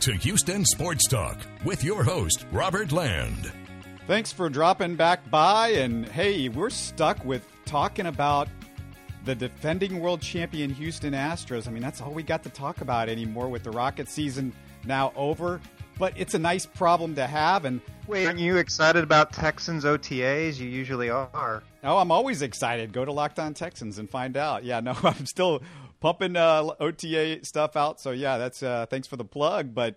to Houston Sports Talk with your host, Robert Land. Thanks for dropping back by. And hey, we're stuck with talking about the defending world champion Houston Astros. I mean, that's all we got to talk about anymore with the Rocket season now over. But it's a nice problem to have. And wait, aren't you excited about Texans OTAs? You usually are. Oh, I'm always excited. Go to Locked On Texans and find out. Yeah, no, I'm still pumping uh, OTA stuff out. So yeah, that's uh, thanks for the plug. But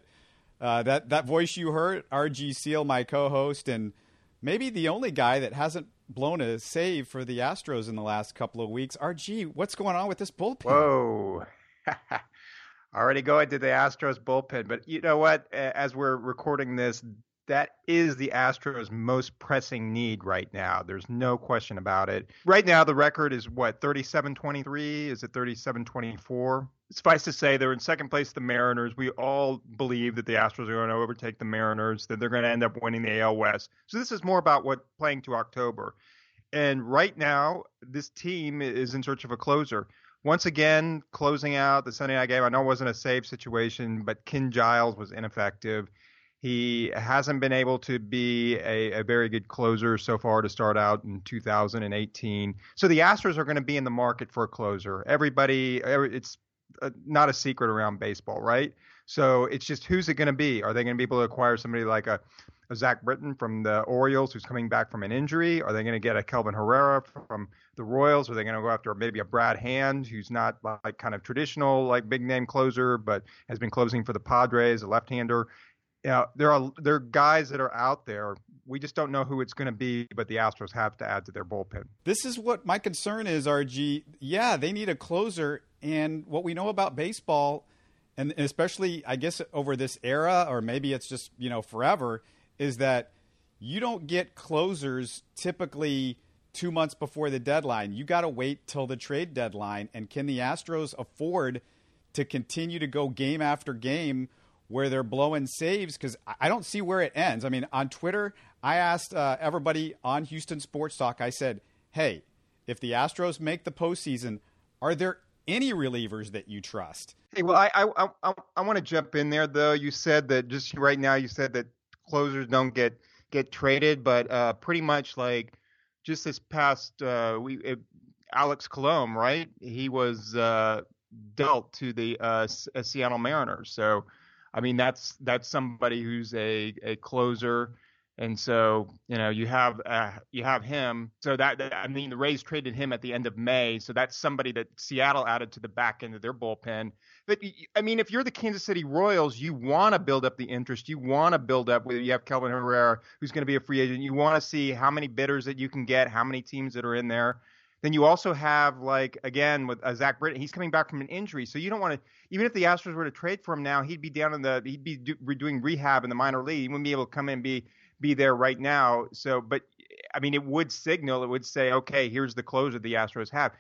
uh, that that voice you heard, RG Seal, my co-host, and maybe the only guy that hasn't blown a save for the Astros in the last couple of weeks. RG, what's going on with this bullpen? Whoa. Already going to the Astros bullpen, but you know what? As we're recording this, that is the Astros' most pressing need right now. There's no question about it. Right now, the record is what 37-23. Is it 37-24? Suffice to say, they're in second place. The Mariners. We all believe that the Astros are going to overtake the Mariners. That they're going to end up winning the AL West. So this is more about what playing to October. And right now, this team is in search of a closer. Once again, closing out the Sunday night game. I know it wasn't a save situation, but Ken Giles was ineffective. He hasn't been able to be a, a, very good closer so far to start out in 2018. So the Astros are going to be in the market for a closer. Everybody, it's uh, not a secret around baseball, right? So it's just who's it going to be? Are they going to be able to acquire somebody like a, a Zach Britton from the Orioles who's coming back from an injury? Are they going to get a Kelvin Herrera from the Royals? Are they going to go after maybe a Brad Hand who's not like kind of traditional like big name closer, but has been closing for the Padres, a left-hander? Know, there are there are guys that are out there. We just don't know who it's going to be, but the Astros have to add to their bullpen. This is what my concern is, RG. Yeah, they need a closer, and what we know about baseball, and especially I guess over this era, or maybe it's just you know forever, is that you don't get closers typically two months before the deadline. You got to wait till the trade deadline. And can the Astros afford to continue to go game after game? Where they're blowing saves because I don't see where it ends. I mean, on Twitter, I asked uh, everybody on Houston Sports Talk, I said, hey, if the Astros make the postseason, are there any relievers that you trust? Hey, well, I I I, I want to jump in there though. You said that just right now, you said that closers don't get get traded, but uh, pretty much like just this past uh, we it, Alex Colomé, right? He was uh, dealt to the uh, Seattle Mariners, so I mean, that's that's somebody who's a a closer, and so you know you have uh, you have him. So that, that I mean, the Rays traded him at the end of May, so that's somebody that Seattle added to the back end of their bullpen. But I mean, if you're the Kansas City Royals, you want to build up the interest. You want to build up. Whether you have Kelvin Herrera, who's going to be a free agent. You want to see how many bidders that you can get, how many teams that are in there. Then you also have like again with uh, Zach Britton, he's coming back from an injury, so you don't want to. Even if the Astros were to trade for him now, he'd be down in the he'd be do, doing rehab in the minor league. He wouldn't be able to come in and be be there right now. So, but I mean, it would signal, it would say, okay, here's the closer the Astros have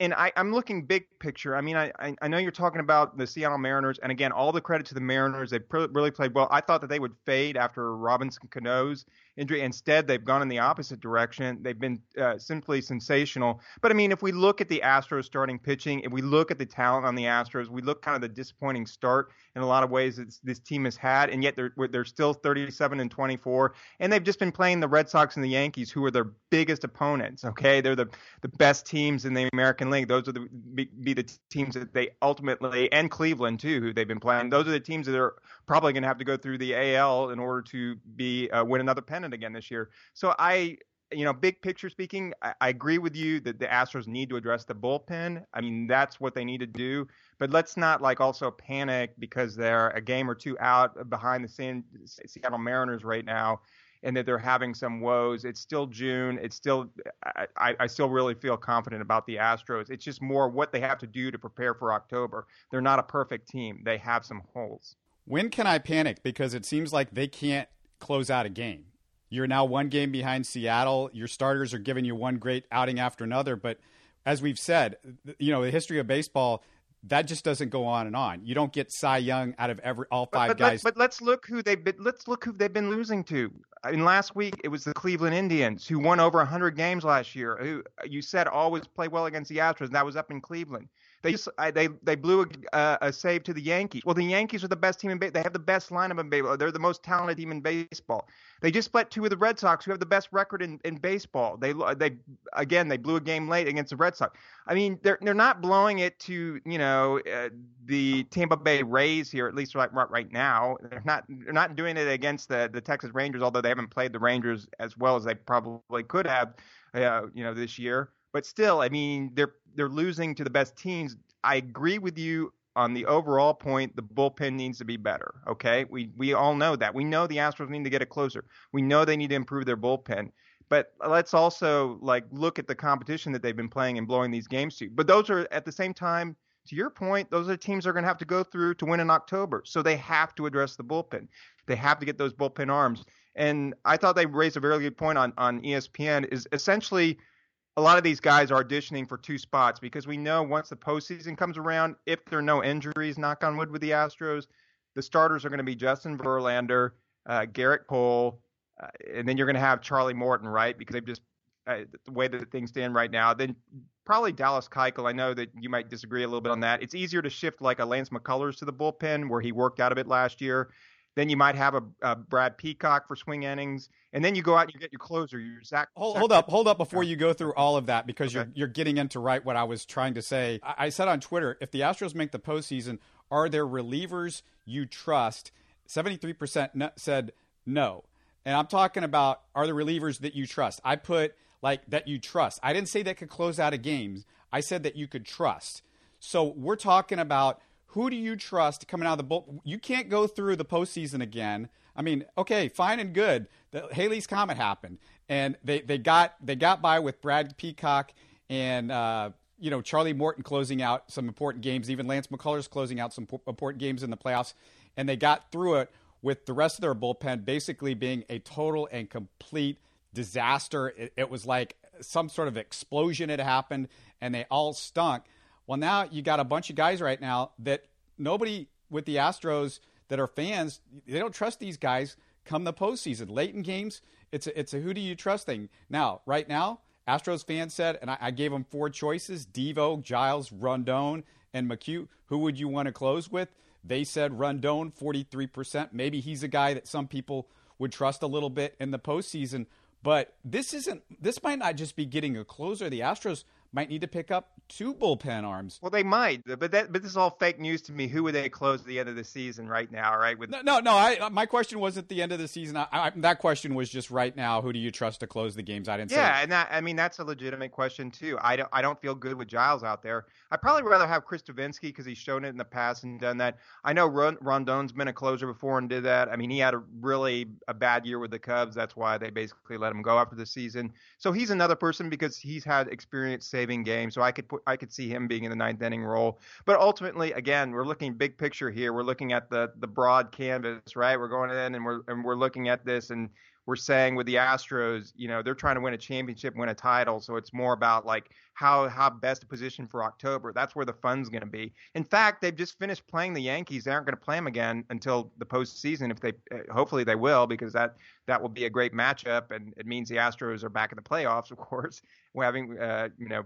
and I, am looking big picture. I mean, I, I know you're talking about the Seattle Mariners, and again, all the credit to the Mariners. They pr- really played well. I thought that they would fade after Robinson Cano's injury. Instead, they've gone in the opposite direction. They've been uh, simply sensational. But I mean, if we look at the Astros starting pitching, if we look at the talent on the Astros, we look kind of the disappointing start in a lot of ways that this team has had, and yet they're they're still 37 and 24, and they've just been playing the Red Sox and the Yankees, who are their biggest opponents. Okay, they're the the best teams in the American League. Those are the be, be the teams that they ultimately and Cleveland too, who they've been playing. Those are the teams that are probably going to have to go through the AL in order to be uh, win another pennant again this year. So I you know, big picture speaking, I, I, agree with you that the Astros need to address the bullpen. I mean, that's what they need to do. But let's not like also panic because they're a game or two out behind the San, Seattle Mariners right now, and that they're having some woes. It's still June. It's still, I, I still really feel confident about the Astros. It's just more what they have to do to prepare for October. They're not a perfect team. They have some holes. When can I panic? Because it seems like they can't close out a game. You're now one game behind Seattle. Your starters are giving you one great outing after another. But as we've said, you know, the history of baseball, that just doesn't go on and on. You don't get Cy Young out of every all five but, but guys. Let, but let's look who they've been, let's look who they've been losing to. I mean, last week it was the Cleveland Indians who won over 100 games last year. Who you said always play well against the Astros. And that was up in Cleveland. They they they blew a, a, save to the Yankees. Well, the Yankees are the best team in baseball. They have the best lineup in baseball. They're the most talented team in baseball. They just split two with the Red Sox, who have the best record in, in baseball. They they again they blew a game late against the Red Sox. I mean, they're they're not blowing it to you know uh, the Tampa Bay Rays here, at least right right now. They're not they're not doing it against the the Texas Rangers, although they haven't played the Rangers as well as they probably could have, uh, you know, this year. But still, I mean, they're they're losing to the best teams. I agree with you on the overall point. The bullpen needs to be better. Okay, we we all know that. We know the Astros need to get a closer. We know they need to improve their bullpen. But let's also like look at the competition that they've been playing and blowing these games to. But those are at the same time, to your point, those are teams that are going to have to go through to win in October. So they have to address the bullpen. They have to get those bullpen arms. And I thought they raised a very good point on on ESPN. Is essentially a lot of these guys are auditioning for two spots because we know once the postseason comes around, if there are no injuries, knock on wood, with the Astros, the starters are going to be Justin Verlander, uh, Gerrit Cole, uh, and then you're going to have Charlie Morton, right? Because they've just uh, the way that things stand right now. Then probably Dallas Keuchel. I know that you might disagree a little bit on that. It's easier to shift like a Lance McCullers to the bullpen where he worked out of it last year. Then you might have a, a, Brad Peacock for swing innings, and then you go out and you get your closer, your Zach. Hold, hold up, hold up before you go through all of that because okay. you're you're getting into right what I was trying to say. I, I said on Twitter, if the Astros make the postseason, are there relievers you trust? Seventy three percent said no, and I'm talking about are the relievers that you trust. I put like that you trust. I didn't say that could close out a game. I said that you could trust. So we're talking about who do you trust coming out of the bull? You can't go through the postseason again. I mean, okay, fine and good. The Halley's Comet happened, and they, they got they got by with Brad Peacock and uh, you know Charlie Morton closing out some important games. Even Lance McCullers closing out some important games in the playoffs, and they got through it with the rest of their bullpen basically being a total and complete disaster. It, it was like some sort of explosion had happened, and they all stunk. Well, now you got a bunch of guys right now that nobody with the Astros that are fans, they don't trust these guys come the postseason. Late in games, it's a, it's a who do you trust thing. Now, right now, Astros fans said, and I, I gave them four choices Devo, Giles, Rondón, and McHugh. Who would you want to close with? They said Rondón, 43%. Maybe he's a guy that some people would trust a little bit in the postseason. But this isn't. This might not just be getting a closer. The Astros might need to pick up two bullpen arms. Well, they might, but that but this is all fake news to me. Who would they close at the end of the season right now? Right? With no, no, no I, my question wasn't the end of the season. I, I, that question was just right now. Who do you trust to close the games? I didn't. Yeah, and that, I mean that's a legitimate question too. I don't I don't feel good with Giles out there. I'd probably rather have Chris Devenski because he's shown it in the past and done that. I know Rondón's been a closer before and did that. I mean he had a really a bad year with the Cubs. That's why they basically let him go after the season. So he's another person because he's had experience saving games. So I could put I could see him being in the ninth inning role. But ultimately, again, we're looking big picture here. We're looking at the the broad canvas, right? We're going in and we're and we're looking at this and we're saying with the Astros, you know, they're trying to win a championship, win a title. So it's more about like how how best to position for October. That's where the fun's going to be. In fact, they've just finished playing the Yankees. They aren't going to play them again until the postseason. If they, hopefully, they will because that that will be a great matchup, and it means the Astros are back in the playoffs. Of course, we're having uh, you know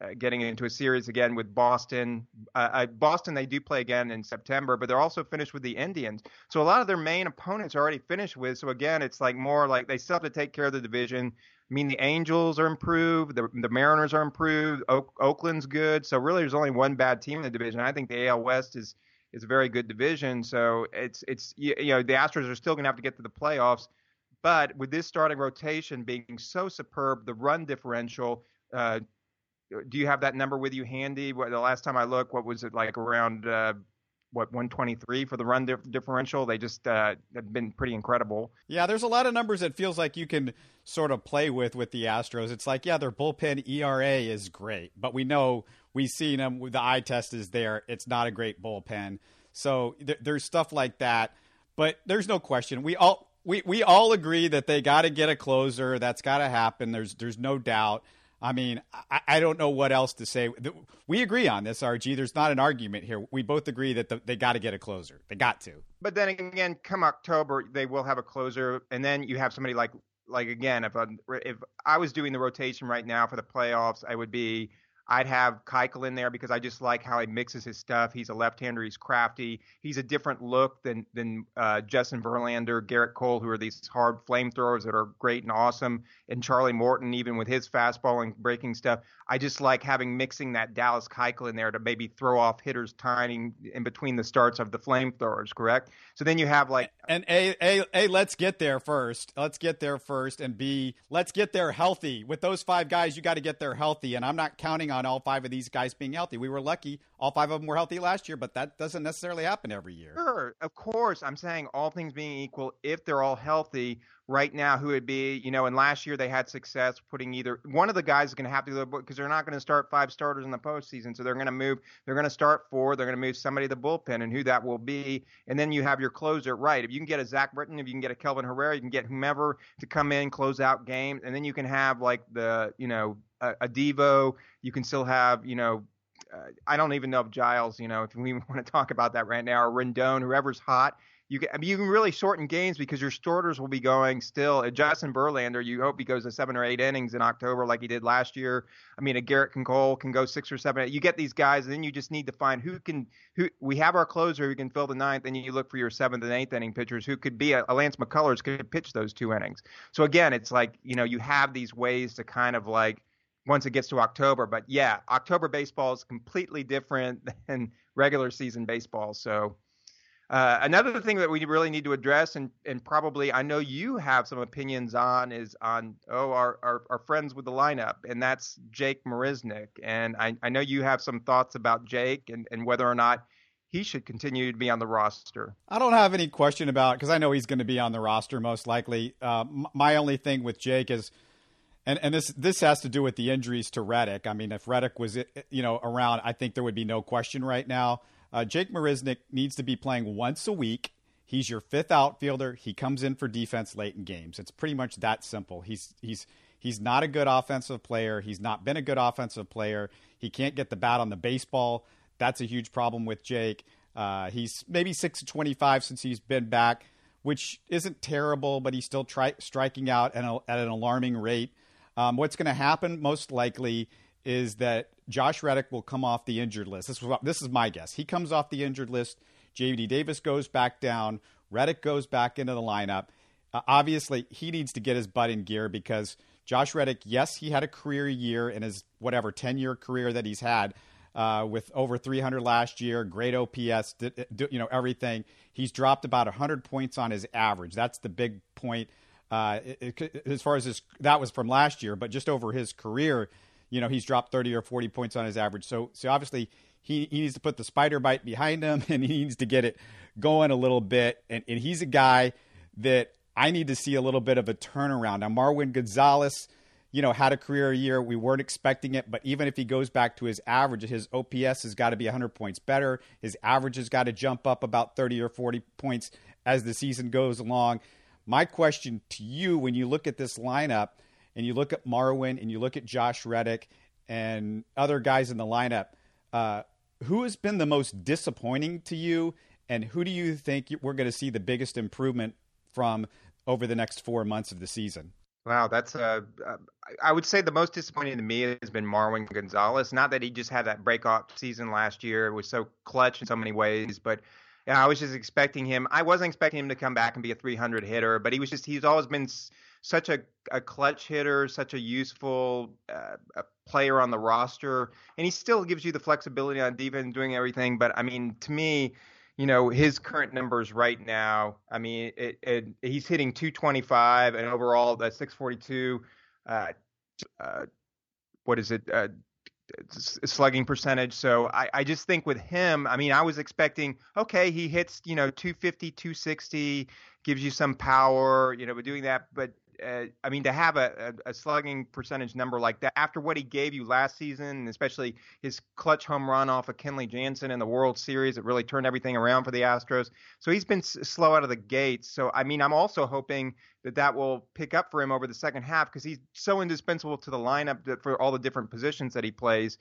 uh, getting into a series again with Boston. Uh, Boston, they do play again in September, but they're also finished with the Indians. So a lot of their main opponents are already finished with. So again, it's like more like they still have to take care of the division. I mean, the Angels are improved, the, the Mariners are improved, Oak, Oakland's good. So really, there's only one bad team in the division. I think the AL West is is a very good division. So it's it's you, you know the Astros are still going to have to get to the playoffs. But with this starting rotation being so superb, the run differential, uh, do you have that number with you handy? What, the last time I looked, what was it like around uh, what 123 for the run dif- differential? They just uh, have been pretty incredible. Yeah, there's a lot of numbers that feels like you can sort of play with with the Astros. It's like yeah, their bullpen ERA is great, but we know we've seen them. The eye test is there. It's not a great bullpen. So th- there's stuff like that, but there's no question. We all we, we all agree that they got to get a closer. That's got to happen. There's there's no doubt. I mean, I, I, don't know what else to say. We agree on this, RG. There's not an argument here. We both agree that the, they got to get a closer. They got to. But then again, come October, they will have a closer, and then you have somebody like like again, if I, if I was doing the rotation right now for the playoffs, I would be I'd have Keuchel in there because I just like how he mixes his stuff. He's a left-hander. He's crafty. He's a different look than than uh, Justin Verlander, Gerrit Cole, who are these hard flamethrowers that are great and awesome, and Charlie Morton, even with his fastball and breaking stuff. I just like having mixing that Dallas Keuchel in there to maybe throw off hitters timing in between the starts of the flamethrowers. Correct. So then you have like and a a a let's get there first. Let's get there first, and b let's get there healthy. With those five guys, you got to get there healthy, and I'm not counting on all five of these guys being healthy. We were lucky; all five of them were healthy last year, but that doesn't necessarily happen every year. Sure, of course. I'm saying all things being equal, if they're all healthy right now, who would be, you know, and last year they had success putting either one of the guys is going to have to go because they're not going to start five starters in the postseason, so they're going to move. They're going to start four. They're going to move somebody to the bullpen, and who that will be, and then you have your closer. Right, if you can get a Zach Britton, if you can get a Kelvin Herrera, you can get whomever to come in, close out games, and then you can have like the, you know, a, a Devo. You can still have, you know, uh, I don't even know if Giles, you know, if we want to talk about that right now, or Rondón, whoever's hot. You can, I mean, you can really shorten games because your starters will be going still. A Justin Verlander, you hope he goes to seven or eight innings in October like he did last year. I mean, a Gerrit Cole can go six or seven. You get these guys, and then you just need to find who can. Who we have our closer who can fill the ninth, and you look for your seventh and eighth inning pitchers who could be a, a Lance McCullers could pitch those two innings. So again, it's like you know you have these ways to kind of like once it gets to October. But yeah, October baseball is completely different than regular season baseball. So uh, another thing that we really need to address, and, and probably I know you have some opinions on, is on oh our, our, our friends with the lineup, and that's Jake Marisnick. And I, I know you have some thoughts about Jake and, and whether or not he should continue to be on the roster. I don't have any question about because I know he's going to be on the roster most likely. Uh, my only thing with Jake is – and and this this has to do with the injuries to Reddick. I mean, if Reddick was you know around, I think there would be no question right now. Uh, Jake Marisnick needs to be playing once a week. He's your fifth outfielder. He comes in for defense late in games. It's pretty much that simple. He's he's he's not a good offensive player. He's not been a good offensive player. He can't get the bat on the baseball. That's a huge problem with Jake. Uh, he's maybe six to twenty-five since he's been back, which isn't terrible, but he's still tri- striking out at, a, at an alarming rate. Um, what's going to happen most likely is that Josh Reddick will come off the injured list. This is, this is my guess. He comes off the injured list. JD Davis goes back down. Reddick goes back into the lineup. Uh, obviously, he needs to get his butt in gear because Josh Reddick, yes, he had a career year in his whatever 10 year career that he's had uh, with over 300 last year, great OPS, you know, everything. He's dropped about 100 points on his average. That's the big point uh, it, it, as far as his, that was from last year, but just over his career, you know, he's dropped 30 or 40 points on his average. So, so obviously he, he needs to put the spider bite behind him and he needs to get it going a little bit. And, and he's a guy that I need to see a little bit of a turnaround. Now, Marwin Gonzalez, you know, had a career year. We weren't expecting it, but even if he goes back to his average, his OPS has got to be 100 points better. His average has got to jump up about 30 or 40 points as the season goes along. My question to you when you look at this lineup and you look at Marwin and you look at Josh Reddick and other guys in the lineup, uh, who has been the most disappointing to you, and who do you think we're going to see the biggest improvement from over the next four months of the season? Wow, that's a. Uh, I would say the most disappointing to me has been Marwin Gonzalez. Not that he just had that breakout season last year; it was so clutch in so many ways, but I was just expecting him. I wasn't expecting him to come back and be a 300 hitter, but he was just, he's always been such a, a clutch hitter, such a useful uh, a player on the roster. And he still gives you the flexibility on defense doing everything. But I mean, to me, you know, his current numbers right now, I mean, it, it, he's hitting 225 and overall that's 642. Uh, uh, what is it? Slugging percentage. So I, I just think with him, I mean, I was expecting, okay, he hits, you know, 250, 260, gives you some power, you know, but doing that. But uh, I mean, to have a, a, slugging percentage number like that after what he gave you last season, and especially his clutch home run off of Kenley Jansen in the World Series, it really turned everything around for the Astros. So he's been s- slow out of the gates. So I mean, I'm also hoping that that will pick up for him over the second half because he's so indispensable to the lineup for all the different positions that he plays.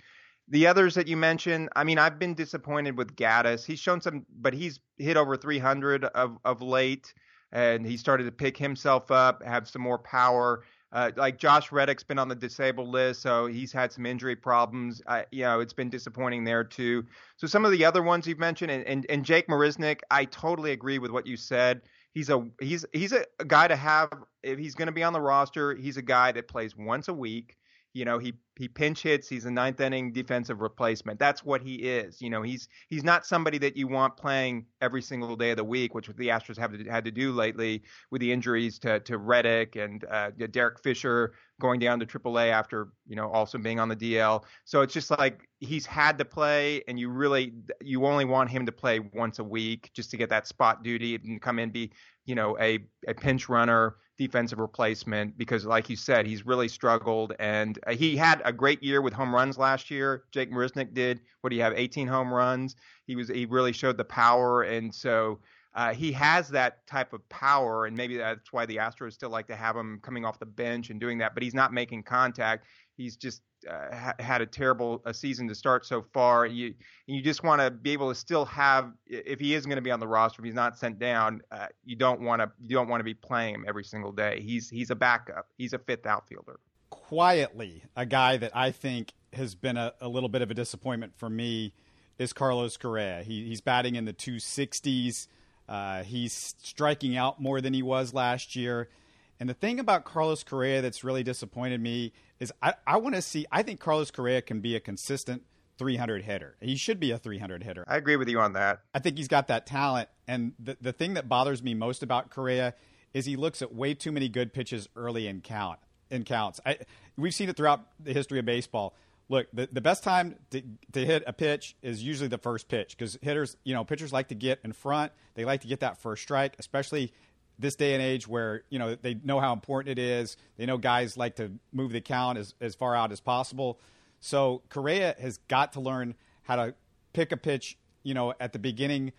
The others that you mentioned, I mean, I've been disappointed with Gattis. He's shown some, but he's hit over 300 of of late and he started to pick himself up, have some more power. Uh, like Josh Reddick's been on the disabled list, so he's had some injury problems. Uh, you know, it's been disappointing there too. So some of the other ones you've mentioned, and, and, and Jake Marisnick, I totally agree with what you said. He's a he's he's a guy to have if he's going to be on the roster. He's a guy that plays once a week. You know, he he pinch hits. He's a ninth inning defensive replacement. That's what he is. You know, he's he's not somebody that you want playing every single day of the week, which the Astros have to, had to do lately with the injuries to to Reddick and uh, Derek Fisher going down to AAA after you know also being on the DL. So it's just like he's had to play, and you really you only want him to play once a week just to get that spot duty and come in be you know a a pinch runner defensive replacement because, like you said, he's really struggled. And uh, he had a great year with home runs last year. Jake Marisnick did. What do you have? 18 home runs. He was he really showed the power, and so. Uh, he has that type of power, and maybe that's why the Astros still like to have him coming off the bench and doing that. But he's not making contact. He's just uh, ha- had a terrible a season to start so far. You you just want to be able to still have if he is going to be on the roster, if he's not sent down, uh, you don't want to you don't want to be playing him every single day. He's he's a backup. He's a fifth outfielder. Quietly, a guy that I think has been a, a little bit of a disappointment for me is Carlos Correa. He, he's batting in the 260s. Uh, he's striking out more than he was last year. And the thing about Carlos Correa that's really disappointed me is I, I want to see. I think Carlos Correa can be a consistent 300 hitter. He should be a 300 hitter. I agree with you on that. I think he's got that talent. And the, the thing that bothers me most about Correa is he looks at way too many good pitches early in count in counts. I, we've seen it throughout the history of baseball. Look, the, the best time to, to hit a pitch is usually the first pitch because hitters, you know, pitchers like to get in front. They like to get that first strike, especially this day and age where you know they know how important it is. They know guys like to move the count as, as far out as possible. So Correa has got to learn how to pick a pitch, you know, at the beginning,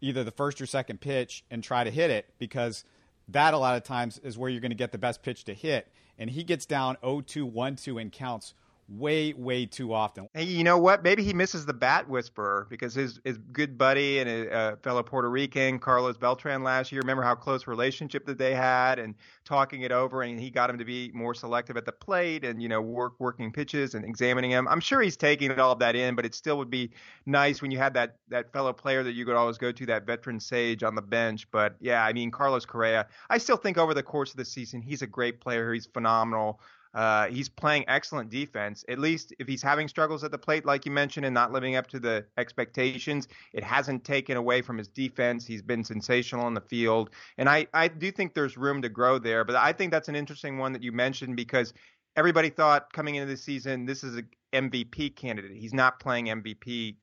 either the first or second pitch, and try to hit it because that a lot of times is where you're going to get the best pitch to hit. And he gets down 0-2, 1-2 and counts way, way too often. And you know what? Maybe he misses the bat whisperer because his his good buddy and a, a fellow Puerto Rican, Carlos Beltran, last year. Remember how close relationship that they had, and talking it over, and he got him to be more selective at the plate, and you know, work working pitches and examining him. I'm sure he's taking all of that in, but it still would be nice when you had that that fellow player that you could always go to, that veteran sage on the bench. But yeah, I mean, Carlos Correa, I still think over the course of the season, he's a great player. He's phenomenal. Uh, he's playing excellent defense. At least if he's having struggles at the plate, like you mentioned, and not living up to the expectations, it hasn't taken away from his defense. He's been sensational in the field. And I, I do think there's room to grow there. But I think that's an interesting one that you mentioned because everybody thought coming into the season, this is an MVP candidate. He's not playing MVP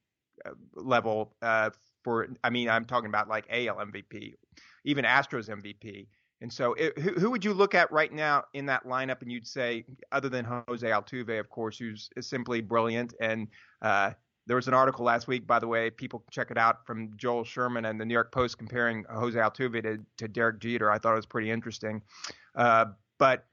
uh, level uh, for, I mean, I'm talking about like AL MVP, even Astros MVP. And so, it, who, who, would you look at right now in that lineup, and you'd say, other than Jose Altuve, of course, who's simply brilliant. And uh, there was an article last week, by the way, people check it out from Joel Sherman and the New York Post comparing Jose Altuve to, to Derek Jeter. I thought it was pretty interesting. Uh, but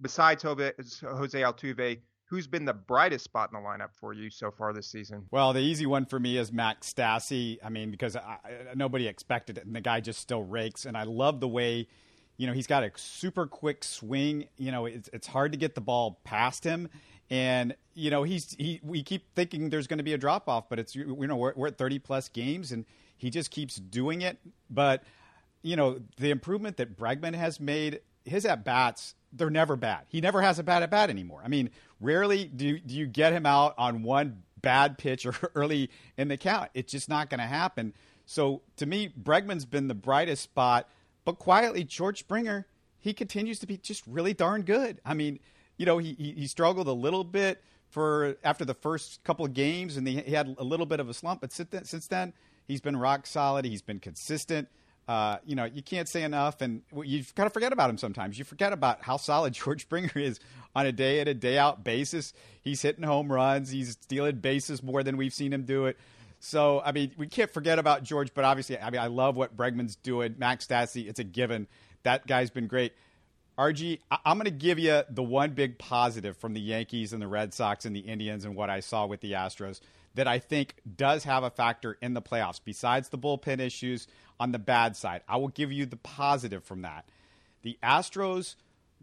besides Jose Altuve, who's been the brightest spot in the lineup for you so far this season? Well, the easy one for me is Max Stassi. I mean, because I, nobody expected it, and the guy just still rakes. And I love the way you know, he's got a super quick swing. You know, it's it's hard to get the ball past him. And you know, he's he. We keep thinking there's going to be a drop off, but it's you know we're, we're at 30 plus games, and he just keeps doing it. But you know, the improvement that Bregman has made, his at bats, they're never bad. He never has a bad at bat anymore. I mean, rarely do do you get him out on one bad pitch or early in the count. It's just not going to happen. So to me, Bregman's been the brightest spot but quietly, George Springer, he continues to be just really darn good. I mean, you know, he, he struggled a little bit for after the first couple of games, and he had a little bit of a slump. But since then, he's been rock solid. He's been consistent. Uh, you know, you can't say enough, and you've kind of forget about him sometimes. You forget about how solid George Springer is on a day in a day out basis. He's hitting home runs. He's stealing bases more than we've seen him do it. So, I mean, we can't forget about George, but obviously, I mean, I love what Bregman's doing. Max Stassi, it's a given. That guy's been great. RG, I- I'm going to give you the one big positive from the Yankees and the Red Sox and the Indians and what I saw with the Astros that I think does have a factor in the playoffs, besides the bullpen issues on the bad side. I will give you the positive from that. The Astros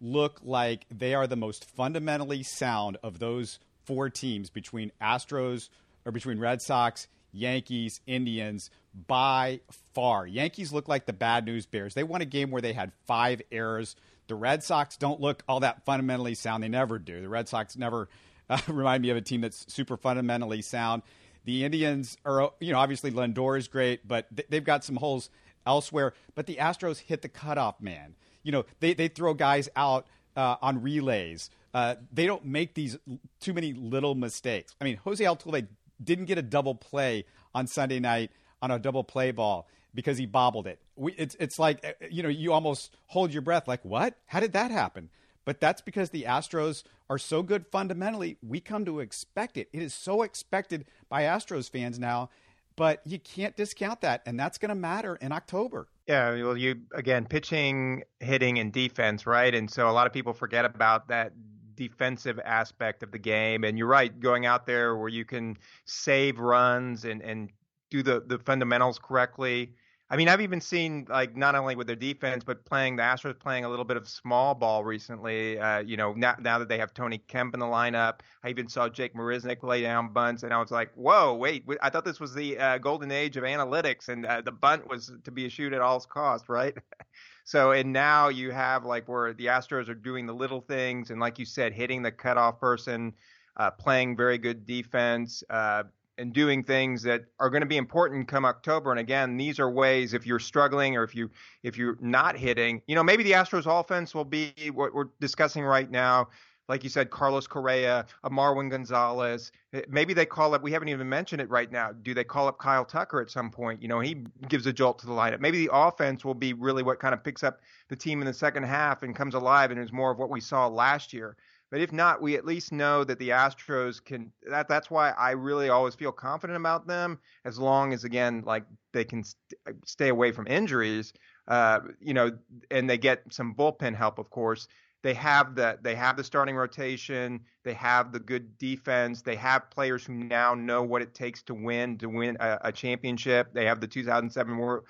look like they are the most fundamentally sound of those four teams between Astros or between Red Sox, Yankees, Indians by far. Yankees look like the bad news bears. They won a game where they had five errors. The Red Sox don't look all that fundamentally sound. They never do. The Red Sox never uh, remind me of a team that's super fundamentally sound. The Indians are, you know, obviously Lindor is great, but they've got some holes elsewhere. But the Astros hit the cutoff man. You know, they, they throw guys out uh, on relays. Uh, they don't make these too many little mistakes. I mean, Jose Altuve didn't get a double play on Sunday night on a double play ball because he bobbled it. We, it's it's like uh, you know you almost hold your breath like what? How did that happen? But that's because the Astros are so good fundamentally. We come to expect it. It is so expected by Astros fans now, but you can't discount that, and that's going to matter in October. Yeah, well, you again pitching, hitting, and defense, right? And so a lot of people forget about that defensive aspect of the game. And you're right, going out there where you can save runs and and do the the fundamentals correctly I mean, I've even seen like not only with their defense, but playing the Astros playing a little bit of small ball recently. Uh, you know, now, now that they have Tony Kemp in the lineup, I even saw Jake Marisnick lay down bunts, and I was like, "Whoa, wait! I thought this was the uh, golden age of analytics, and uh, the bunt was to be a shoot at all cost, right?" so, and now you have like where the Astros are doing the little things, and like you said, hitting the cutoff person, uh, playing very good defense uh, and doing things that are going to be important come October. And again, these are ways if you're struggling or if you if you're not hitting, you know, maybe the Astros offense will be what we're discussing right now. Like you said, Carlos Correa, Marwin Gonzalez. Eh, maybe they call up. We haven't even mentioned it right now. Do they call up Kyle Tucker at some point? You know, he gives a jolt to the lineup. Maybe the offense will be really what kind of picks up the team in the second half and comes alive and is more of what we saw last year. But if not, we at least know that the Astros can. That that's why I really always feel confident about them, as long as again, like they can st- stay away from injuries. Uh, you know, and they get some bullpen help, of course. They have the they have the starting rotation. They have the good defense. They have players who now know what it takes to win to win a, a championship. They have the 2007 world,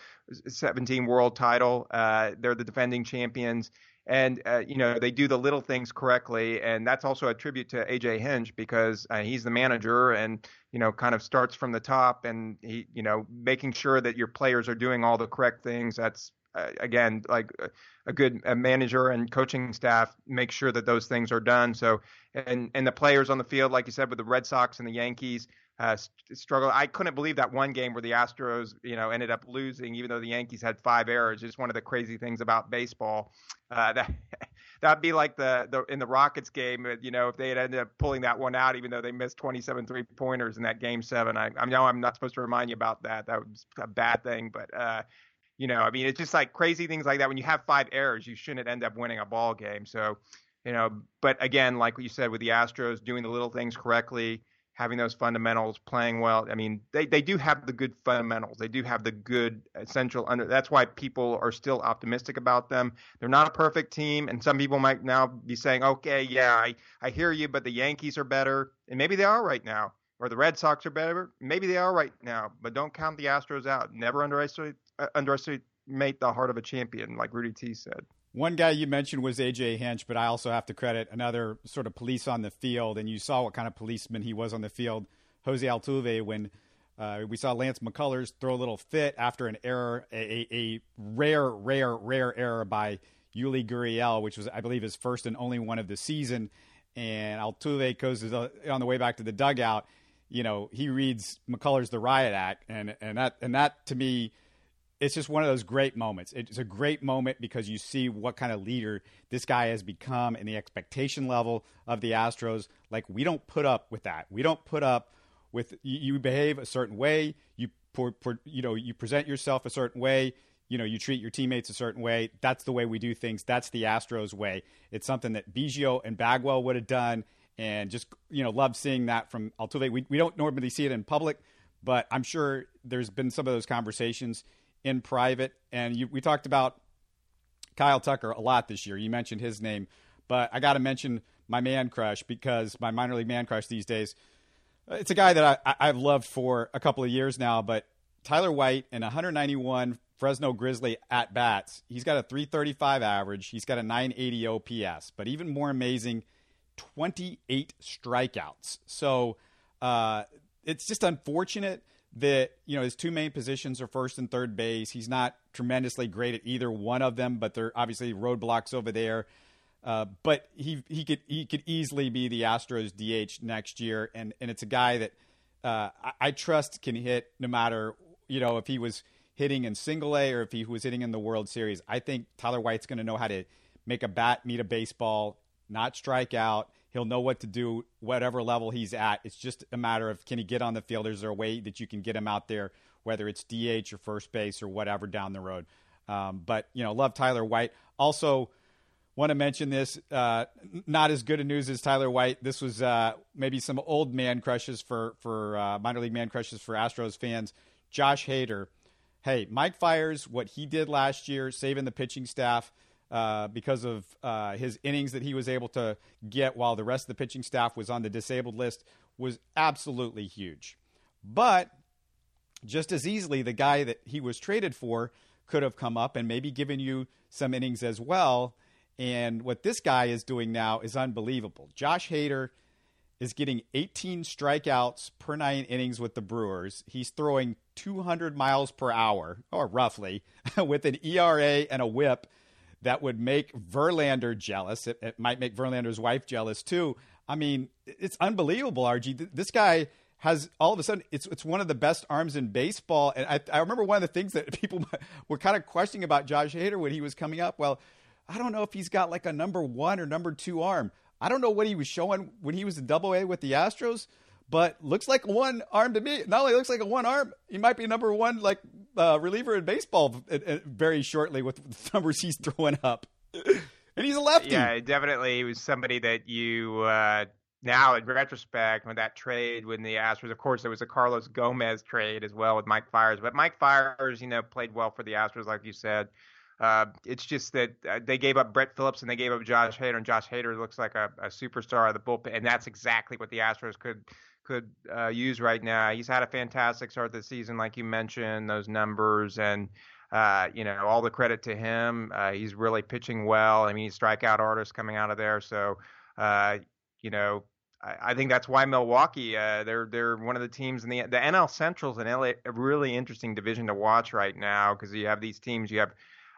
17 world title. Uh, they're the defending champions and uh, you know they do the little things correctly and that's also a tribute to aj hinch because uh, he's the manager and you know kind of starts from the top and he you know making sure that your players are doing all the correct things that's uh, again like a good a manager and coaching staff make sure that those things are done. So and and the players on the field like you said with the red sox and the yankees uh, struggle. I couldn't believe that one game where the Astros, you know, ended up losing, even though the Yankees had five errors. Just one of the crazy things about baseball. Uh, that that'd be like the, the in the Rockets game, you know, if they had ended up pulling that one out, even though they missed 27 three pointers in that game seven. I, I know I'm not supposed to remind you about that. That was a bad thing, but. uh you know, I mean, it's just like crazy things like that. When you have five errors, you shouldn't end up winning a ball game. So, you know, but again, like you said with the Astros, doing the little things correctly, having those fundamentals, playing well. I mean, they, they do have the good fundamentals. They do have the good essential under. That's why people are still optimistic about them. They're not a perfect team, and some people might now be saying, "Okay, yeah, I I hear you, but the Yankees are better, and maybe they are right now, or the Red Sox are better. Maybe they are right now, but don't count the Astros out. Never underestimate uh, underestimate the heart of a champion, like Rudy T said. One guy you mentioned was AJ Hinch, but I also have to credit another sort of police on the field, and you saw what kind of policeman he was on the field, Jose Altuve, when uh, we saw Lance McCullers throw a little fit after an error, a, a rare, rare, rare error by Yuli Gurriel, which was, I believe, his first and only one of the season. And Altuve goes on the way back to the dugout. You know, he reads McCullers the riot act, and and that and that to me it's just one of those great moments. It's a great moment because you see what kind of leader this guy has become and the expectation level of the Astros. Like we don't put up with that. We don't put up with you, you behave a certain way. You you know you present yourself a certain way. You know you treat your teammates a certain way. That's the way we do things. That's the Astros way. It's something that Biggio and Bagwell would have done, and just you know love seeing that from Altuve. We we don't normally see it in public, but I'm sure there's been some of those conversations in private. And you, we talked about Kyle Tucker a lot this year. You mentioned his name, but I got to mention my man crush because my minor league man crush these days. Uh, it's a guy that I, I've loved for a couple of years now, but Tyler White in 191 Fresno Grizzly at bats. He's got a 335 average. He's got a 980 OPS. But even more amazing, 28 strikeouts. So uh, it's just unfortunate that you know his two main positions are first and third base. He's not tremendously great at either one of them, but they're obviously roadblocks over there. Uh, but he he could he could easily be the Astros DH next year, and and it's a guy that uh, I, I, trust can hit no matter you know if he was hitting in Single A or if he was hitting in the World Series. I think Tyler White's going to know how to make a bat meet a baseball, not strike out. He'll know what to do, whatever level he's at. It's just a matter of can he get on the field? Is there a way that you can get him out there, whether it's DH or first base or whatever down the road? Um, but you know, love Tyler White. Also, want to mention this. Uh, not as good a news as Tyler White. This was uh, maybe some old man crushes for for uh, minor league man crushes for Astros fans. Josh Hader. Hey, Mike Fiers what he did last year, saving the pitching staff uh, because of uh, his innings that he was able to get while the rest of the pitching staff was on the disabled list was absolutely huge. But just as easily, the guy that he was traded for could have come up and maybe given you some innings as well. And what this guy is doing now is unbelievable. Josh Hader is getting 18 strikeouts per nine innings with the Brewers. He's throwing 200 miles per hour, or roughly, with an ERA and a whip that would make Verlander jealous. It, it, might make Verlander's wife jealous too. I mean, it's unbelievable, RG. This guy has all of a sudden it's it's one of the best arms in baseball. And I, I remember one of the things that people were kind of questioning about Josh Hader when he was coming up. Well, I don't know if he's got like a number one or number two arm. I don't know what he was showing when he was in Double A with the Astros, but looks like one arm to me. Not only looks like a one arm, he might be number one like uh, reliever in baseball very shortly with the numbers he's throwing up. and he's a lefty. Yeah, definitely. He was somebody that you uh, now, in retrospect, when that trade when the Astros, of course, there was a Carlos Gomez trade as well with Mike Fiers, but Mike Fiers, you know, played well for the Astros, like you said. Uh, it's just that uh, they gave up Brett Phillips and they gave up Josh Hader, and Josh Hader looks like a, a superstar of the bullpen, and that's exactly what the Astros could could uh, use right now. He's had a fantastic start this season, like you mentioned, those numbers, and uh, you know all the credit to him. Uh, he's really pitching well. I mean, he's strikeout artist coming out of there, so uh, you know. I, think that's why Milwaukee. Uh, they're they're one of the teams in the the NL Central's an LA, a really interesting division to watch right now because you have these teams. You have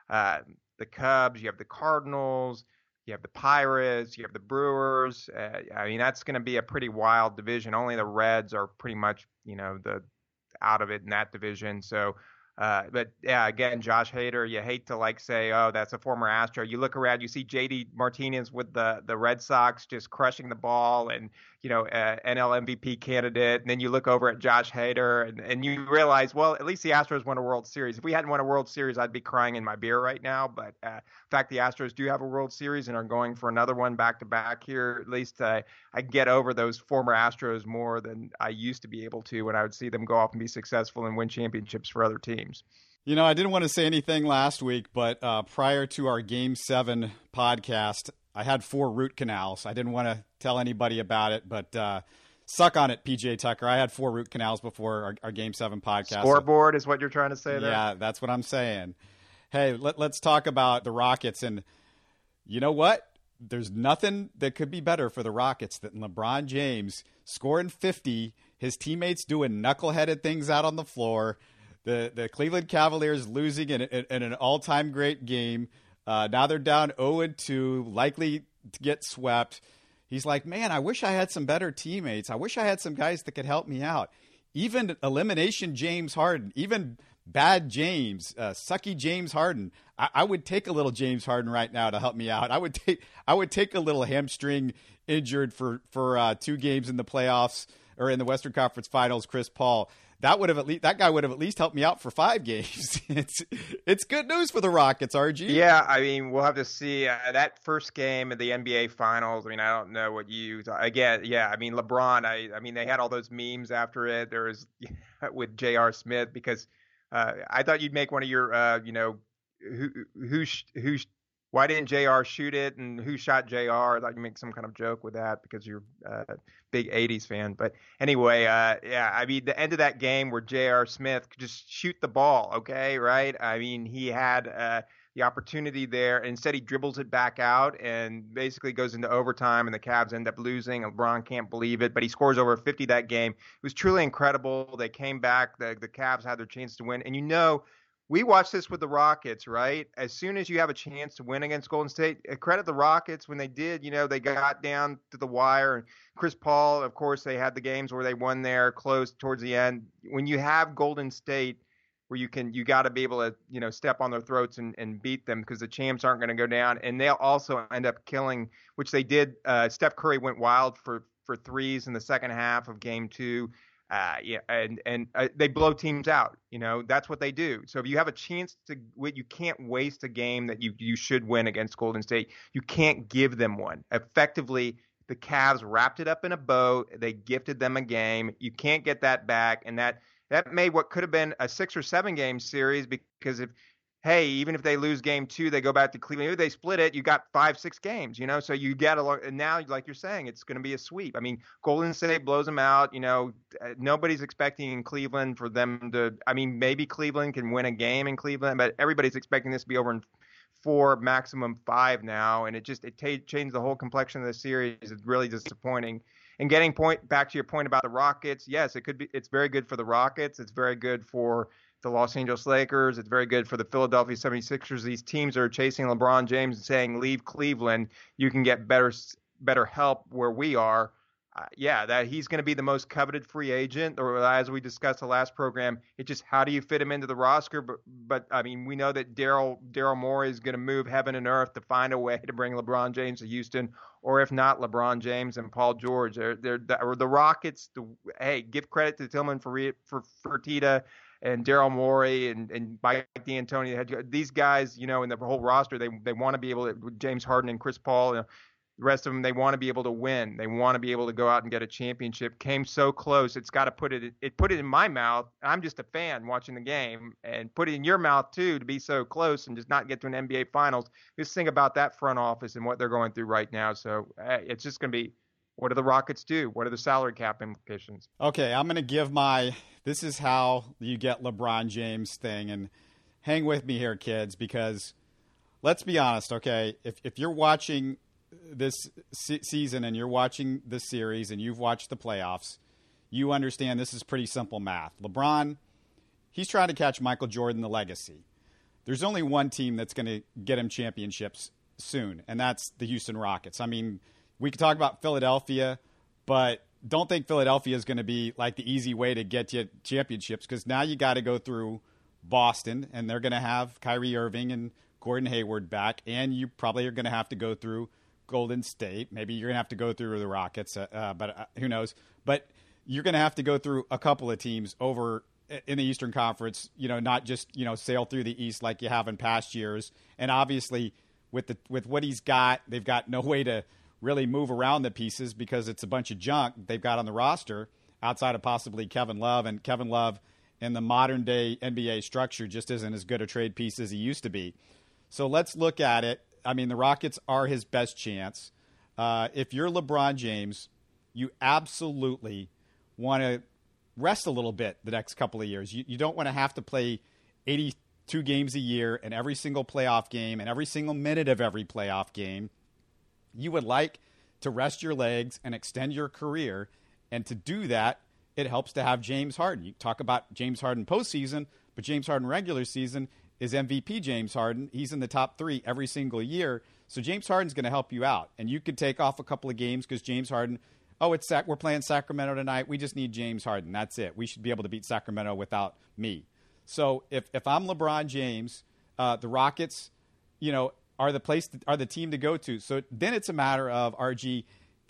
uh, the Cubs, you have the Cardinals, you have the Pirates, you have the Brewers. Uh, I mean, that's going to be a pretty wild division. Only the Reds are pretty much, you know, the out of it in that division. So uh, but yeah, again, Josh Hader, you hate to like say, oh, that's a former Astro. You look around, you see JD Martinez with the the Red Sox just crushing the ball, and you know, uh, NL MVP candidate. And then you look over at Josh Hader, and, and you realize, well, at least the Astros won a World Series. If we hadn't won a World Series, I'd be crying in my beer right now. But uh, in fact, the Astros do have a World Series and are going for another one back to back here. At least uh, I get over those former Astros more than I used to be able to when I would see them go off and be successful and win championships for other teams. You know, I didn't want to say anything last week, but uh, prior to our Game 7 podcast, I had four root canals. I didn't want to tell anybody about it, but uh, suck on it, PJ Tucker. I had four root canals before our, our Game 7 podcast. Scoreboard is what you're trying to say there? Yeah, that's what I'm saying. Hey, let, let's talk about the Rockets. And you know what? There's nothing that could be better for the Rockets than LeBron James scoring 50, his teammates doing knuckleheaded things out on the floor – the the Cleveland Cavaliers losing in, in, in an all time great game. Uh, now they're down 0 2, likely to get swept. He's like, man, I wish I had some better teammates. I wish I had some guys that could help me out. Even elimination James Harden, even bad James, uh, sucky James Harden. I, I, would take a little James Harden right now to help me out. I would take I would take a little hamstring injured for for uh, two games in the playoffs or in the Western Conference Finals. Chris Paul that would have at least that guy would have at least helped me out for five games. it's it's good news for the Rockets, RG. Yeah, I mean we'll have to see uh, that first game of the NBA Finals. I mean I don't know what you again. Yeah, I mean LeBron. I I mean they had all those memes after it. There was with J.R. Smith because uh, I thought you'd make one of your uh, you know who who who why didn't J.R. shoot it and who shot J.R. You make some kind of joke with that because you're a big '80s fan. But anyway, uh, yeah, I mean the end of that game where J.R. Smith could just shoot the ball, okay, right? I mean he had. Uh, the opportunity there. And instead, he dribbles it back out and basically goes into overtime, and the Cavs end up losing. LeBron can't believe it, but he scores over 50 that game. It was truly incredible. They came back. The, the Cavs had their chance to win. And you know, we watched this with the Rockets, right? As soon as you have a chance to win against Golden State, uh, credit the Rockets when they did. You know, they got down to the wire. And Chris Paul, of course, they had the games where they won there close towards the end. When you have Golden State where you can you got to be able to you know step on their throats and, and beat them because the champs aren't going to go down and they'll also end up killing which they did uh, Steph Curry went wild for for threes in the second half of game 2 uh, yeah and and uh, they blow teams out you know that's what they do. So if you have a chance to you can't waste a game that you you should win against Golden State. You can't give them one. Effectively the Cavs wrapped it up in a bow they gifted them a game. You can't get that back. And that that made what could have been a six or seven game series because if hey, even if they lose game two, they go back to Cleveland. If they split it, you got five, six games, you know. So you get a. And now, like you're saying, it's going to be a sweep. I mean, Golden State blows them out. You know, uh, nobody's expecting in Cleveland for them to. I mean, maybe Cleveland can win a game in Cleveland, but everybody's expecting this to be over in four, maximum five now, and it just it t- changed the whole complexion of the series. It's really disappointing. And getting point back to your point about the Rockets, yes, it could be. It's very good for the Rockets. It's very good for the Los Angeles Lakers. It's very good for the Philadelphia 76ers. These teams are chasing LeBron James and saying, "Leave Cleveland. You can get better better help where we are." uh, yeah, that he's going to be the most coveted free agent. Or as we discussed the last program, it's just how do you fit him into the roster? But, but I mean, we know that Daryl Daryl Morey is going to move heaven and earth to find a way to bring LeBron James to Houston, or if not, LeBron James and Paul George. They're, they're, or the Rockets. The, hey, give credit to Tilman for for Fertitta and Daryl Morey and and Mike D'Antoni. These guys, you know, in the whole roster, they they want to be able to. James Harden and Chris Paul. You know, the rest of them, they want to be able to win. They want to be able to go out and get a championship. Came so close. It's got to put it. It put it in my mouth. I'm just a fan watching the game, and put it in your mouth too to be so close and just not get to an NBA Finals. Just think about that front office and what they're going through right now. So uh, it's just going to be. What do the Rockets do? What are the salary cap implications? Okay, I'm going to give my. This is how you get LeBron James thing, and hang with me here, kids, because let's be honest. Okay, if if you're watching this se- season and you're watching the series and you've watched the playoffs, you understand this is pretty simple math. LeBron, he's trying to catch Michael Jordan, the legacy. There's only one team that's going to get him championships soon, and that's the Houston Rockets. I mean, we could talk about Philadelphia, but don't think Philadelphia is going to be like the easy way to get you championships because now you got to go through Boston, and they're going to have Kyrie Irving and Gordon Hayward back, and you probably are going to have to go through Golden State. Maybe you're going to have to go through the Rockets, uh, uh, but uh, who knows? But you're going to have to go through a couple of teams over in the Eastern Conference. You know, not just you know sail through the East like you have in past years. And obviously, with the with what he's got, they've got no way to really move around the pieces because it's a bunch of junk they've got on the roster outside of possibly Kevin Love and Kevin Love in the modern day NBA structure just isn't as good a trade piece as he used to be. So let's look at it I mean, the Rockets are his best chance. Uh, if you're LeBron James, you absolutely want to rest a little bit the next couple of years. You, you don't want to have to play 82 games a year and every single playoff game and every single minute of every playoff game. You would like to rest your legs and extend your career. And to do that, it helps to have James Harden. You talk about James Harden postseason, but James Harden regular season, is MVP James Harden. He's in the top three every single year. So James Harden's going to help you out. And you could take off a couple of games because James Harden, oh, it's Sac- we're playing Sacramento tonight. We just need James Harden. That's it. We should be able to beat Sacramento without me. So if, if I'm LeBron James, uh, the Rockets, you know, are the place to, are the team to go to. So then it's a matter of RG.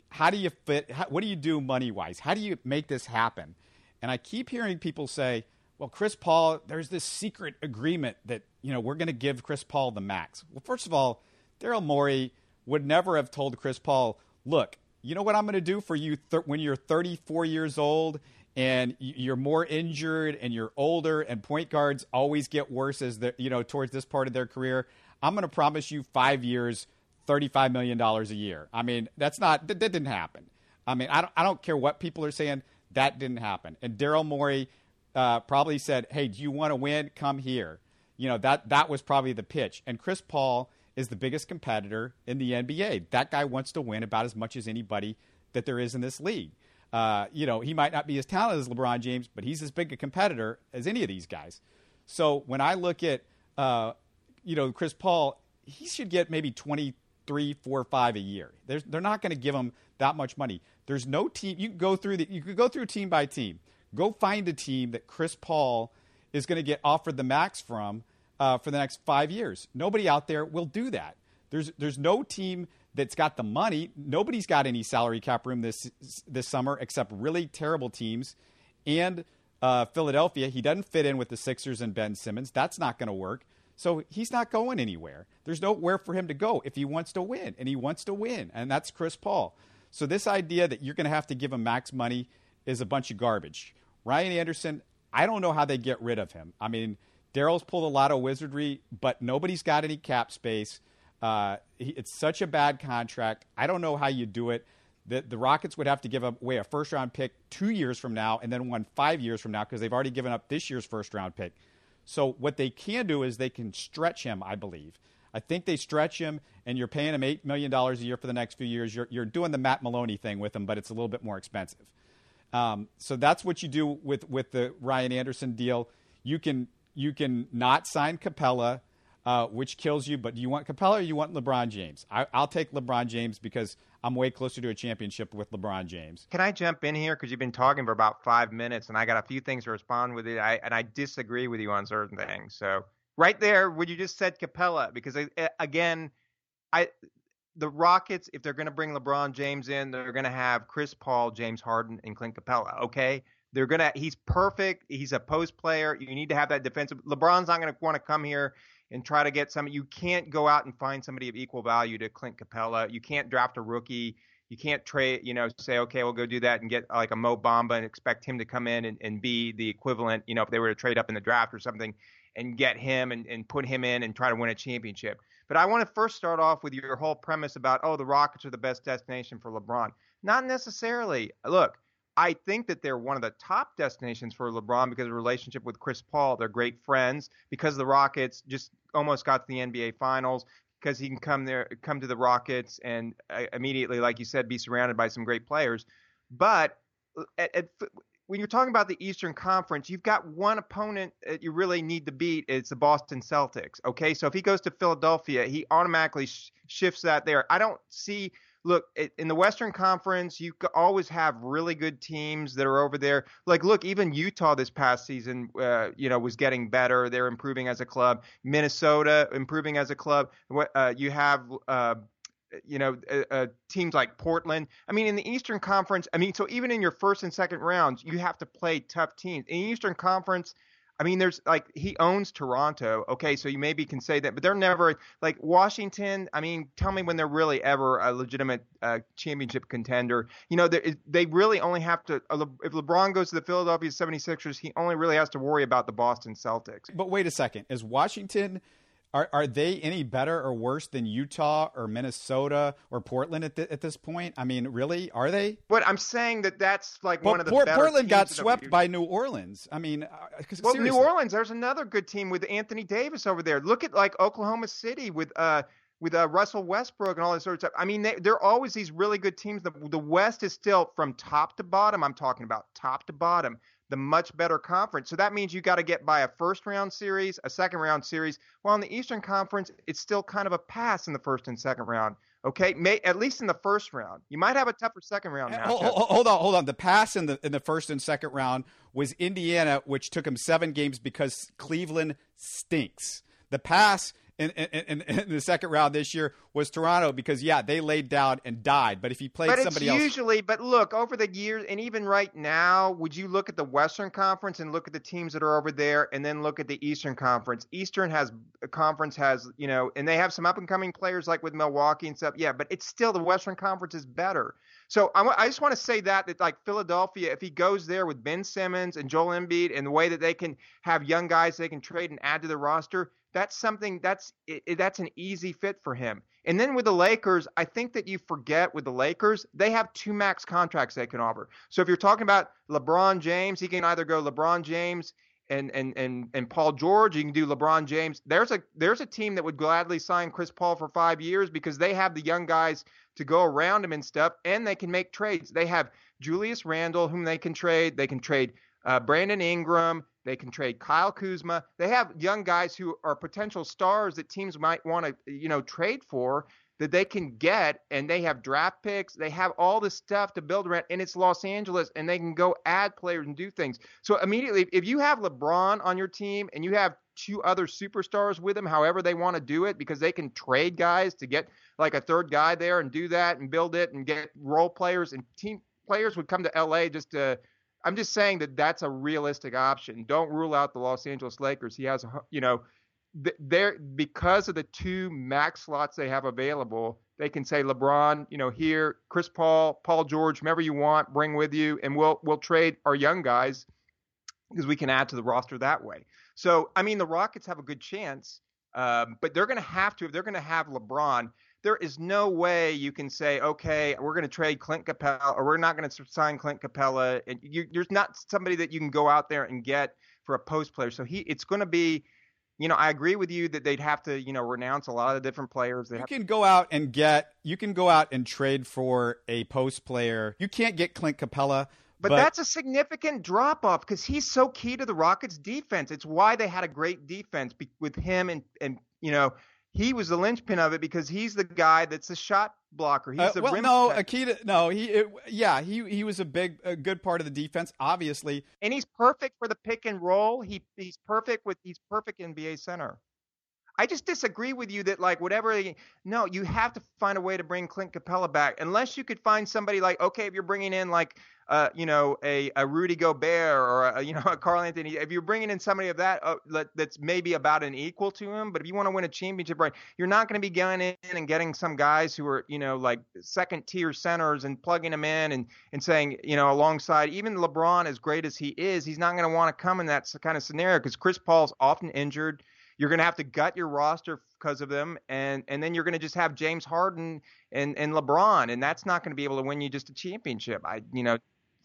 How do you fit? How, what do you do money wise? How do you make this happen? And I keep hearing people say, well, Chris Paul, there's this secret agreement that, you know, we're going to give Chris Paul the max. Well, first of all, Daryl Morey would never have told Chris Paul, look, you know what I'm going to do for you th- when you're 34 years old and you're more injured and you're older and point guards always get worse as the you know towards this part of their career I'm going to promise you five years, $35 million a year. I mean, that's not, that, that didn't happen. I mean, I don't, I don't care what people are saying. That didn't happen. And Daryl Morey uh, probably said, hey, do you want to win? Come here. You know, that, that was probably the pitch. And Chris Paul is the biggest competitor in the NBA. That guy wants to win about as much as anybody that there is in this league. Uh, you know, he might not be as talented as LeBron James, but he's as big a competitor as any of these guys. So when I look at, uh, you know, Chris Paul, he should get maybe 23, 4, 5 a year. They're not going to give him that much money. There's no team. You go through the, you could go through team by team. Go find a team that Chris Paul is going to get offered the max from uh, for the next five years. Nobody out there will do that. There's there's no team that's got the money. Nobody's got any salary cap room this this summer except really terrible teams and uh, Philadelphia. He doesn't fit in with the Sixers and Ben Simmons. That's not going to work. So he's not going anywhere. There's nowhere for him to go if he wants to win, and he wants to win, and that's Chris Paul. So this idea that you're going to have to give him max money is a bunch of garbage. Ryan Anderson, I don't know how they get rid of him. I mean, Daryl's pulled a lot of wizardry, but nobody's got any cap space. Uh, it's such a bad contract. I don't know how you do it. The, the Rockets would have to give away a first round pick two years from now and then one five years from now because they've already given up this year's first round pick. So what they can do is they can stretch him, I believe. I think they stretch him, and you're paying him $8 million a year for the next few years. You're, you're doing the Matt Maloney thing with him, but it's a little bit more expensive. Um, so that's what you do with, with the Ryan Anderson deal. You can, you can not sign Capela uh, which kills you. But do you want Capela or you want LeBron James? I, will take LeBron James because I'm way closer to a championship with LeBron James. Can I jump in here because you've been talking for about five minutes and I got a few things to respond with it. I, and I disagree with you on certain things. So right there, would you just said Capela, because again, I the Rockets, if they're going to bring LeBron James in, they're going to have Chris Paul, James Harden, and Clint Capela. Okay, they're gonna. He's perfect. He's a post player. You need to have that defensive. LeBron's not going to want to come here and try to get some. You can't go out and find somebody of equal value to Clint Capela. You can't draft a rookie. You can't trade, you know, say, okay, we'll go do that and get like a Mo Bamba and expect him to come in and, and be the equivalent, you know, if they were to trade up in the draft or something and get him and, and put him in and try to win a championship. But I want to first start off with your whole premise about, oh, the Rockets are the best destination for LeBron. Not necessarily. Look, I think that they're one of the top destinations for LeBron because of the relationship with Chris Paul. They're great friends because the Rockets just almost got to the NBA Finals because he can come there, come to the Rockets, and uh, immediately, like you said, be surrounded by some great players. But uh, at, at, when you're talking about the Eastern Conference, you've got one opponent that you really need to beat. It's the Boston Celtics. Okay, so if he goes to Philadelphia, he automatically sh- shifts that there. I don't see look in the Western Conference, you always have really good teams that are over there. Like, look, even Utah this past season, uh, you know, was getting better. They're improving as a club. Minnesota improving as a club. Uh, you have. Uh, you know, teams like Portland. I mean, in the Eastern Conference, I mean, so even in your first and second rounds, you have to play tough teams. In the Eastern Conference, I mean, there's like he owns Toronto. Okay, so you maybe can say that, but they're never like Washington. I mean, tell me when they're really ever a legitimate uh, championship contender. You know, they really only have to. If LeBron goes to the Philadelphia 76ers, he only really has to worry about the Boston Celtics. But wait a second, is Washington? Are, are they any better or worse than Utah or Minnesota or Portland at, the, at this point? I mean, really, are they? But I'm saying that that's like but one of the Port- Portland got swept by New Orleans. I mean, uh, well, seriously. New Orleans. There's another good team with Anthony Davis over there. Look at like Oklahoma City with uh with uh, Russell Westbrook and all this sort of stuff. I mean, they, they're always these really good teams. The, the West is still from top to bottom. I'm talking about top to bottom the much better conference. So that means you got to get by a first round series, a second round series. While in the Eastern Conference, it's still kind of a pass in the first and second round. Okay, May, at least in the first round, you might have a tougher second round. Eh, hold, hold, on, hold on. The pass in the in the first and second round was Indiana, which took him seven games because Cleveland stinks. The pass in, in, in, the second round this year was Toronto because yeah they laid down and died. But if he played but somebody else, usually. But look over the years and even right now, would you look at the Western Conference and look at the teams that are over there, and then look at the Eastern Conference? Eastern has a conference has you know, and they have some up and coming players like with Milwaukee and stuff. Yeah, but it's still the Western Conference is better. So I, I just want to say that that like Philadelphia, if he goes there with Ben Simmons and Joel Embiid, and the way that they can have young guys they can trade and add to the roster, that's something that's it, that's an easy fit for him. And then with the Lakers, I think that you forget with the Lakers, they have two max contracts they can offer. So if you're talking about LeBron James, he can either go LeBron James and and and and Paul George, you can do LeBron James. There's a there's a team that would gladly sign Chris Paul for 5 years because they have the young guys to go around him and stuff and they can make trades. They have Julius Randle whom they can trade. They can trade uh, Brandon Ingram. They can trade Kyle Kuzma. They have young guys who are potential stars that teams might want to, you know, trade for that they can get, and they have draft picks. They have all this stuff to build around, and it's Los Angeles, and they can go add players and do things. So immediately, if you have LeBron on your team and you have two other superstars with them, however they want to do it, because they can trade guys to get like a third guy there and do that and build it and get role players and team players would come to LA just to I'm just saying that that's a realistic option. Don't rule out the Los Angeles Lakers. He has, you know, there because of the two max slots they have available, they can say LeBron, you know, here, Chris Paul, Paul George, whomever you want, bring with you, and we'll we'll trade our young guys because we can add to the roster that way. So I mean, the Rockets have a good chance, um, but they're going to have to if they're going to have LeBron there is no way you can say, okay, we're going to trade Clint Capela or we're not going to sign Clint Capela. And you, there's not somebody that you can go out there and get for a post player. So he, it's going to be, you know, I agree with you that they'd have to, you know, renounce a lot of different players. They you can go out and get, you can go out and trade for a post player. You can't get Clint Capela. But, but, that's a significant drop off because he's so key to the Rockets' defense. It's why they had a great defense with him and and you know he was the linchpin of it because he's the guy that's the shot blocker. He's uh, the well, rim no, Akita, no, he, it, yeah, he he was a big, a good part of the defense, obviously, and he's perfect for the pick and roll. He he's perfect with he's perfect NBA center. I just disagree with you that like whatever. No, you have to find a way to bring Clint Capela back, unless you could find somebody like okay, if you're bringing in like uh, you know, a, a Rudy Gobert or a, you know a Karl-Anthony. If you're bringing in somebody of that uh, that's maybe about an equal to him, but if you want to win a championship, right, you're not going to be going in and getting some guys who are you know like second tier centers and plugging them in and and saying you know alongside even LeBron as great as he is, he's not going to want to come in that kind of scenario because Chris Paul's often injured. You're going to have to gut your roster because of them, and and then you're going to just have James Harden and and LeBron, and that's not going to be able to win you just a championship. I you know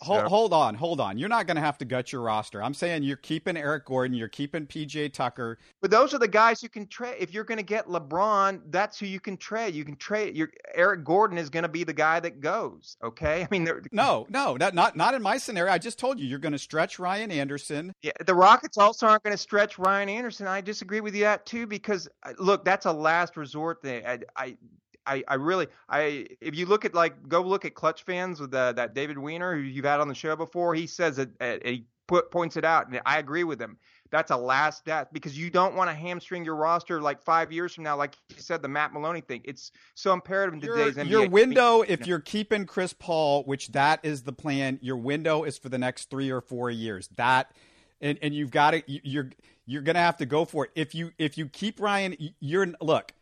Hold, hold on, hold on. You're not going to have to gut your roster. I'm saying you're keeping Eric Gordon, you're keeping PJ Tucker. But those are the guys you can trade. If you're going to get LeBron, that's who you can trade. You can trade. Your Eric Gordon is going to be the guy that goes. Okay, I mean, no, no, not not not in my scenario. I just told you you're going to stretch Ryan Anderson. Yeah, the Rockets also aren't going to stretch Ryan Anderson. I disagree with you that too because uh, look, that's a last resort thing. I, I I, I really I if you look at like go look at Clutch fans with the, that David Weiner who you've had on the show before, he says it, uh, he put, points it out, and I agree with him. That's a last death because you don't want to hamstring your roster like five years from now, like you said, the Matt Maloney thing. It's so imperative in today's your, NBA. Your window, if you're keeping Chris Paul, which that is the plan, your window is for the next three or four years. That and and you've got to you're you're gonna have to go for it. If you if you keep Ryan, you're look.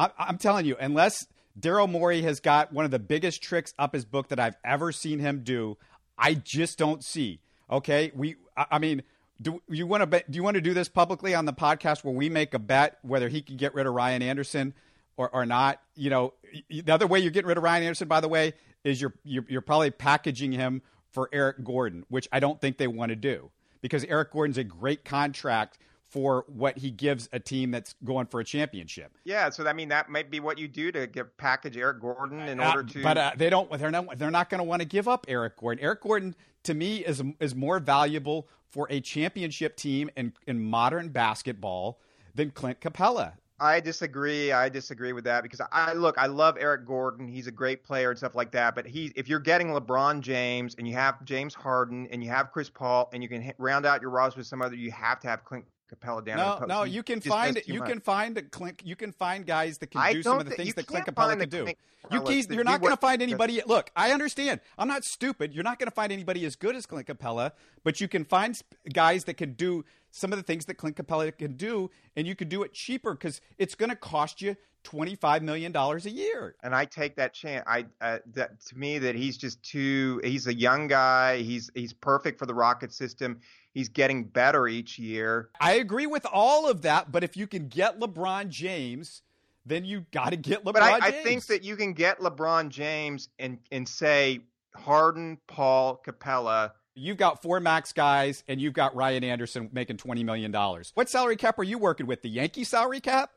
I, I'm telling you, unless Daryl Morey has got one of the biggest tricks up his book that I've ever seen him do, I just don't see. Okay, we. I, mean, do you want to? Do you want to do this publicly on the podcast where we make a bet whether he can get rid of Ryan Anderson or, or not? You know, the other way you're getting rid of Ryan Anderson, by the way, is you're you're, you're probably packaging him for Eric Gordon, which I don't think they want to do because Eric Gordon's a great contract for what he gives a team that's going for a championship. Yeah, so I mean that might be what you do to get package Eric Gordon in uh, order to. But uh, they don't. They're not. They're not going to want to give up Eric Gordon. Eric Gordon to me is is more valuable for a championship team in in modern basketball than Clint Capela. I disagree. I disagree with that because I look, I love Eric Gordon. He's a great player and stuff like that. But he, if you're getting LeBron James and you have James Harden and you have Chris Paul and you can round out your roster with some other, you have to have Clint Capela down. No, no, you can find you much. can find Clint. You can find guys that can I do some of the things that Clint Capela can do. You can, you're not going to find anybody. Look, I understand. I'm not stupid. You're not going to find anybody as good as Clint Capela, but you can find guys that can do some of the things that Clint Capela can do, and you could do it cheaper because it's going to cost you $25 million a year. And I take that chance. I uh, that to me that he's just too. He's a young guy. He's he's perfect for the Rocket system. He's getting better each year. I agree with all of that, but if you can get LeBron James, then you got to get LeBron. But I, I, think that you can get LeBron James and and say Harden, Paul, Capela. You've got four max guys, and you've got Ryan Anderson making twenty million dollars. What salary cap are you working with? The Yankee salary cap?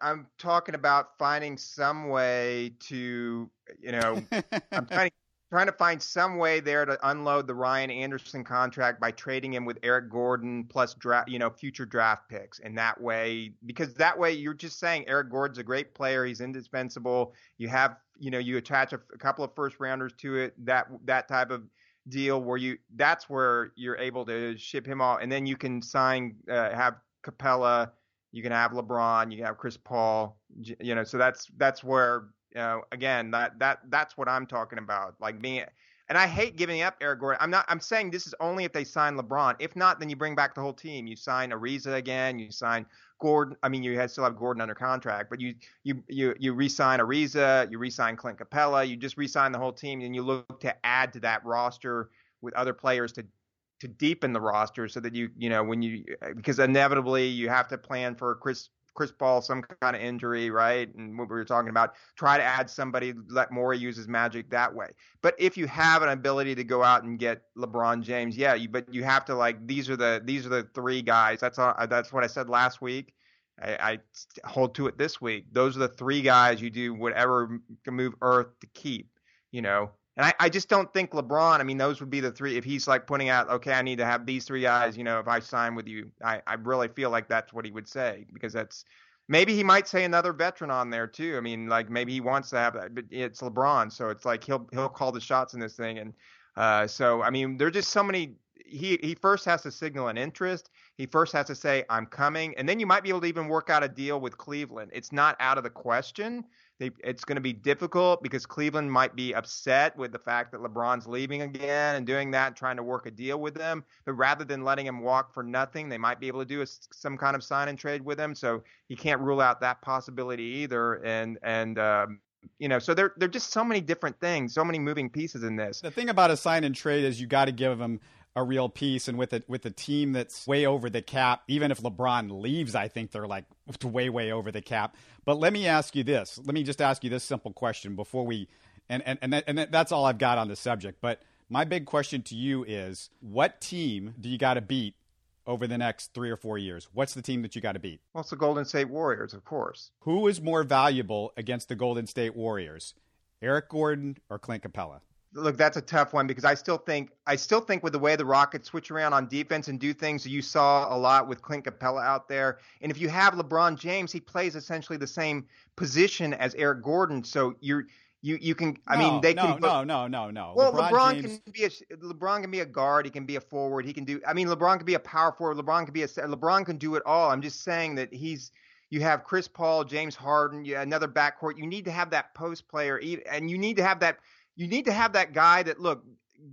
I'm talking about finding some way to, you know, I'm trying to trying to find some way there to unload the Ryan Anderson contract by trading him with Eric Gordon plus draft, you know, future draft picks. And that way, because that way you're just saying Eric Gordon's a great player, he's indispensable. You have, you know, you attach a, a couple of first rounders to it. That that type of deal where you that's where you're able to ship him off, and then you can sign, uh, have Capela, you can have LeBron, you can have Chris Paul, you know. So that's that's where you know, again that that that's what I'm talking about. Like being, and I hate giving up Eric Gordon. I'm not. I'm saying this is only if they sign LeBron. If not, then you bring back the whole team. You sign Ariza again. You sign Gordon. I mean, you had still have Gordon under contract, but you you you you re-sign Ariza. You re-sign Clint Capela. You just re-sign the whole team, and you look to add to that roster with other players to to deepen the roster so that you you know when you because inevitably you have to plan for Chris Chris Paul some kind of injury, right? And what we were talking about, try to add somebody, let Morey use his magic that way. But if you have an ability to go out and get LeBron James, yeah, you, but you have to like these are the these are the three guys. That's all, uh, that's what I said last week. I, I hold to it this week. Those are the three guys you do whatever can move Earth to keep. You know, and I, I just don't think LeBron, I mean, those would be the three. If he's like putting out, okay, I need to have these three guys, you know, if I sign with you, I, I really feel like that's what he would say because that's maybe he might say another veteran on there too. I mean, like maybe he wants to have that, but it's LeBron. So it's like he'll, he'll call the shots in this thing. And uh, so, I mean, there's just so many. He, he first has to signal an interest. He first has to say, I'm coming. And then you might be able to even work out a deal with Cleveland. It's not out of the question they, it's going to be difficult because Cleveland might be upset with the fact that LeBron's leaving again and doing that, and trying to work a deal with them. But rather than letting him walk for nothing, they might be able to do a, some kind of sign and trade with him. So you can't rule out that possibility either. And and um, you know, so there there are just so many different things, so many moving pieces in this. The thing about a sign and trade is you got to give them a real piece. And with a with a team that's way over the cap, even if LeBron leaves, I think they're like way way over the cap. But let me ask you this. Let me just ask you this simple question before we, and and and, that, and that's all I've got on the subject. But my big question to you is, what team do you got to beat over the next three or four years? What's the team that you got to beat? Well, it's the Golden State Warriors, of course. Who is more valuable against the Golden State Warriors, Eric Gordon or Clint Capela? Look, that's a tough one because I still think I still think with the way the Rockets switch around on defense and do things you saw a lot with Clint Capela out there. And if you have LeBron James, he plays essentially the same position as Eric Gordon. So you're you you can I no, mean they no, can no no no no. Well, LeBron, LeBron James... can be a LeBron can be a guard. He can be a forward. He can do. I mean, LeBron can be a power forward. LeBron can be a LeBron can do it all. I'm just saying that he's. You have Chris Paul, James Harden, you, another backcourt. You need to have that post player, and you need to have that you need to have that guy that look.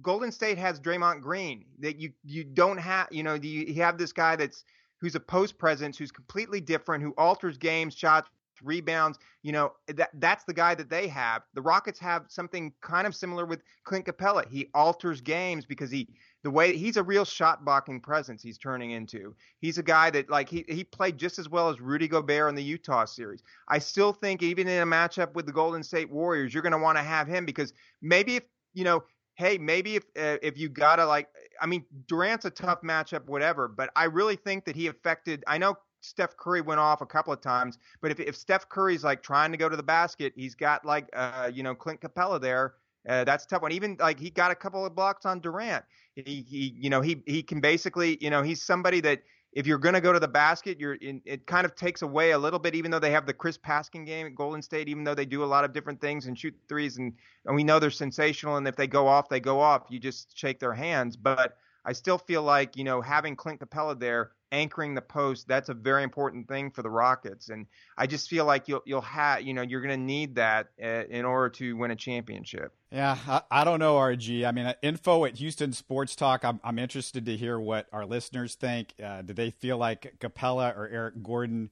Golden State has Draymond Green. That you you don't have. You know, you, have this guy that's who's a post presence, who's completely different, who alters games, shots, rebounds. You know, that that's the guy that they have. The Rockets have something kind of similar with Clint Capela. He alters games because he the way he's a real shot blocking presence he's turning into. He's a guy that like he he played just as well as Rudy Gobert in the Utah series. I still think even in a matchup with the Golden State Warriors, you're going to want to have him because maybe if you know, hey, maybe if uh, if you gotta like, I mean, Durant's a tough matchup, whatever, but I really think that he affected. I know Steph Curry went off a couple of times, but if if Steph Curry's like trying to go to the basket, he's got like uh you know Clint Capela there. Uh, that's tough one. Even like he got a couple of blocks on Durant. He, he you know he he can basically you know he's somebody that if you're going to go to the basket, you're in, it kind of takes away a little bit, even though they have the Chris Paskin game at Golden State, even though they do a lot of different things and shoot threes and, and we know they're sensational. And if they go off, they go off. You just shake their hands. But I still feel like, you know, having Clint Capela there anchoring the post. That's a very important thing for the Rockets, and I just feel like you'll you'll have you know you're going to need that uh, in order to win a championship. Yeah, I, I, don't know, RG. I mean, uh, info at Houston Sports Talk. I'm, I'm interested to hear what our listeners think. Uh, do they feel like Capela or Eric Gordon,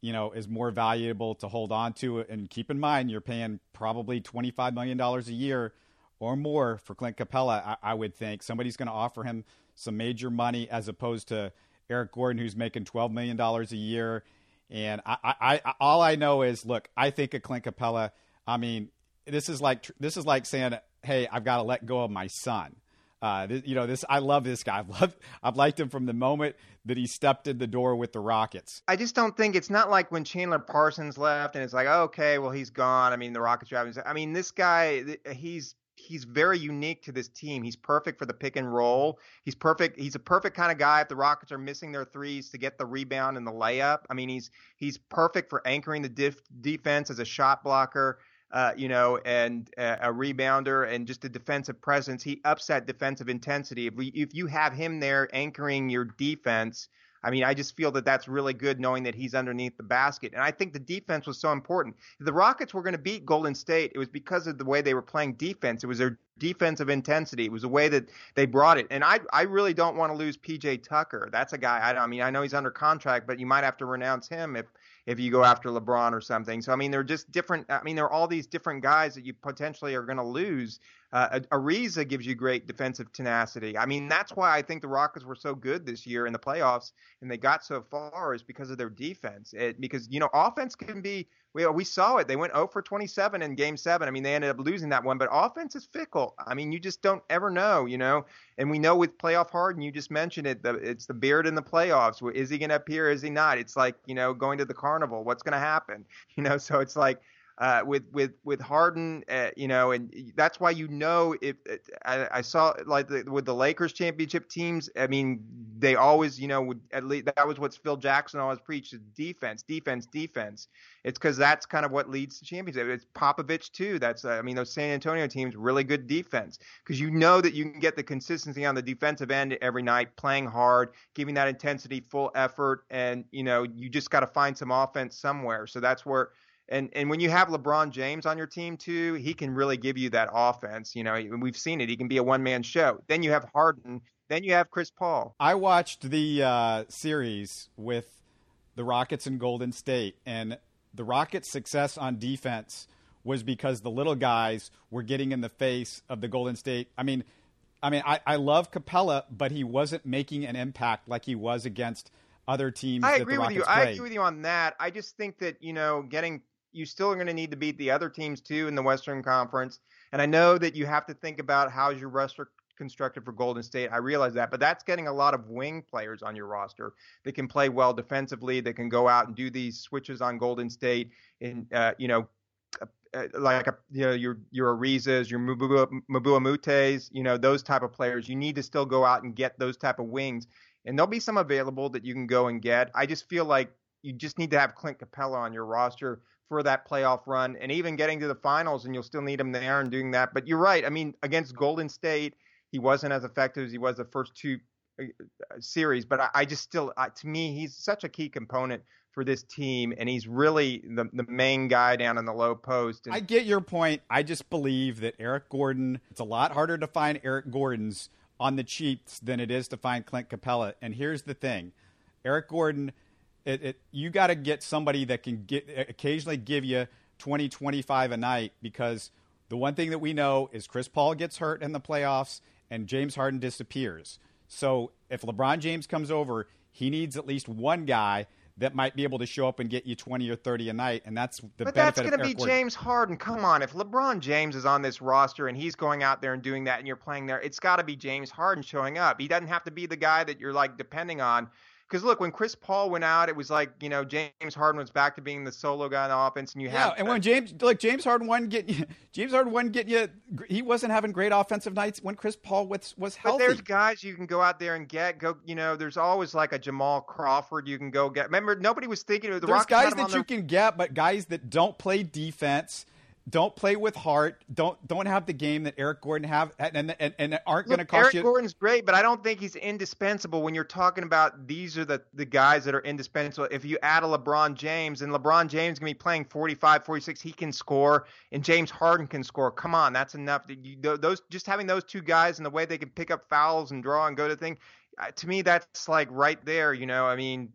you know, is more valuable to hold on to? And keep in mind, you're paying probably $25 million a year or more for Clint Capela I, I would think. Somebody's going to offer him some major money as opposed to Eric Gordon, who's making $12 million a year. And I, I, I all I know is, look, I think of Clint Capela. I mean, this is like this is like saying, "Hey, I've got to let go of my son." Uh, this, you know, this I love this guy. I've loved, I've liked him from the moment that he stepped in the door with the Rockets. I just don't think it's not like when Chandler Parsons left and it's like, okay, well he's gone. I mean, the Rockets driving. I mean, this guy, he's he's very unique to this team. He's perfect for the pick and roll. He's perfect. He's a perfect kind of guy if the Rockets are missing their threes to get the rebound and the layup. I mean, he's he's perfect for anchoring the dif- defense as a shot blocker uh, you know, and uh, a rebounder and just a defensive presence. He ups that defensive intensity. If we, if you have him there anchoring your defense, I mean, I just feel that that's really good knowing that he's underneath the basket. And I think the defense was so important. If the Rockets were going to beat Golden State, it was because of the way they were playing defense. It was their defensive intensity. It was the way that they brought it. And I, I really don't want to lose PJ Tucker. That's a guy. I, I mean, I know he's under contract, but you might have to renounce him if if you go after LeBron or something. So I mean, they're just different. I mean, there are all these different guys that you potentially are going to lose. Uh, Ariza gives you great defensive tenacity. I mean, that's why I think the Rockets were so good this year in the playoffs and they got so far is because of their defense. It, because you know, offense can be we we saw it. They went 0 for 27 in Game Seven. I mean, they ended up losing that one, but offense is fickle. I mean, you just don't ever know, you know. And we know with playoff Harden, you just mentioned it. The, it's the beard in the playoffs. Is he going to appear? Is he not? It's like you know going to the carnival. What's going to happen? You know, so it's like uh, with with with Harden, uh, you know, and that's why you know if I, I saw like the, with the Lakers championship teams. I mean, they always, you know, would at least that was what Phil Jackson always preached: defense, defense, defense. It's because that's kind of what leads to championship. It's Popovich too. That's uh, I mean, those San Antonio teams really good defense because you know that you can get the consistency on the defensive end every night, playing hard, giving that intensity, full effort, and you know you just got to find some offense somewhere. So that's where and and when you have LeBron James on your team too, he can really give you that offense. You know, we've seen it. He can be a one man show. Then you have Harden. Then you have Chris Paul. I watched the uh, series with the Rockets and Golden State, and the Rockets' success on defense was because the little guys were getting in the face of the Golden State. I mean, I mean, I, I love Capela, but he wasn't making an impact like he was against other teams. I agree with you. Played. I agree with you on that. I just think that you know, getting you still are going to need to beat the other teams too in the Western Conference. And I know that you have to think about how's your roster constructed for Golden State. I realize that, but that's getting a lot of wing players on your roster that can play well defensively, that can go out and do these switches on Golden State, and uh, you know, uh, uh like a, you know your your Arizas, your Mbah a Moutes, you know those type of players. You need to still go out and get those type of wings, and there'll be some available that you can go and get. I just feel like you just need to have Clint Capela on your roster for that playoff run and even getting to the finals, and you'll still need him there and doing that. But you're right. I mean, against Golden State, he wasn't as effective as he was the first two uh, series. But I, just still, uh, to me, he's such a key component for this team, and he's really the, the main guy down in the low post. And- I get your point. I just believe that Eric Gordon, it's a lot harder to find Eric Gordons on the cheats than it is to find Clint Capela. And here's the thing Eric Gordon it, it you got to get somebody that can get uh, occasionally give you 20, 25 a night because the one thing that we know is Chris Paul gets hurt in the playoffs and James Harden disappears. So if LeBron James comes over, he needs at least one guy that might be able to show up and get you 20 or 30 a night and that's the but that's going to be Gordon. James Harden come on if LeBron James is on this roster and he's going out there and doing that and you're playing there it's got to be James Harden showing up he doesn't have to be the guy that you're like depending on because look, when Chris Paul went out, it was like you know James Harden was back to being the solo guy in the offense, and you yeah, have and when James like James Harden wasn't getting James Harden wasn't getting you, he wasn't having great offensive nights when Chris Paul was was healthy. But there's guys you can go out there and get go. You know, there's always like a Jamal Crawford you can go get. Remember, nobody was thinking of the there's Rockets guys that you can get, but guys that don't play defense don't play with heart. Don't don't have the game that Eric Gordon have, and and, and aren't going to cost Eric you. Gordon's great, but I don't think he's indispensable when you're talking about these are the the guys that are indispensable. If you add a LeBron James, and LeBron James going to be playing 45, 46, he can score, and James Harden can score. Come on, that's enough. You, those just having those two guys and the way they can pick up fouls and draw and go to thing, to me that's like right there. You know, I mean.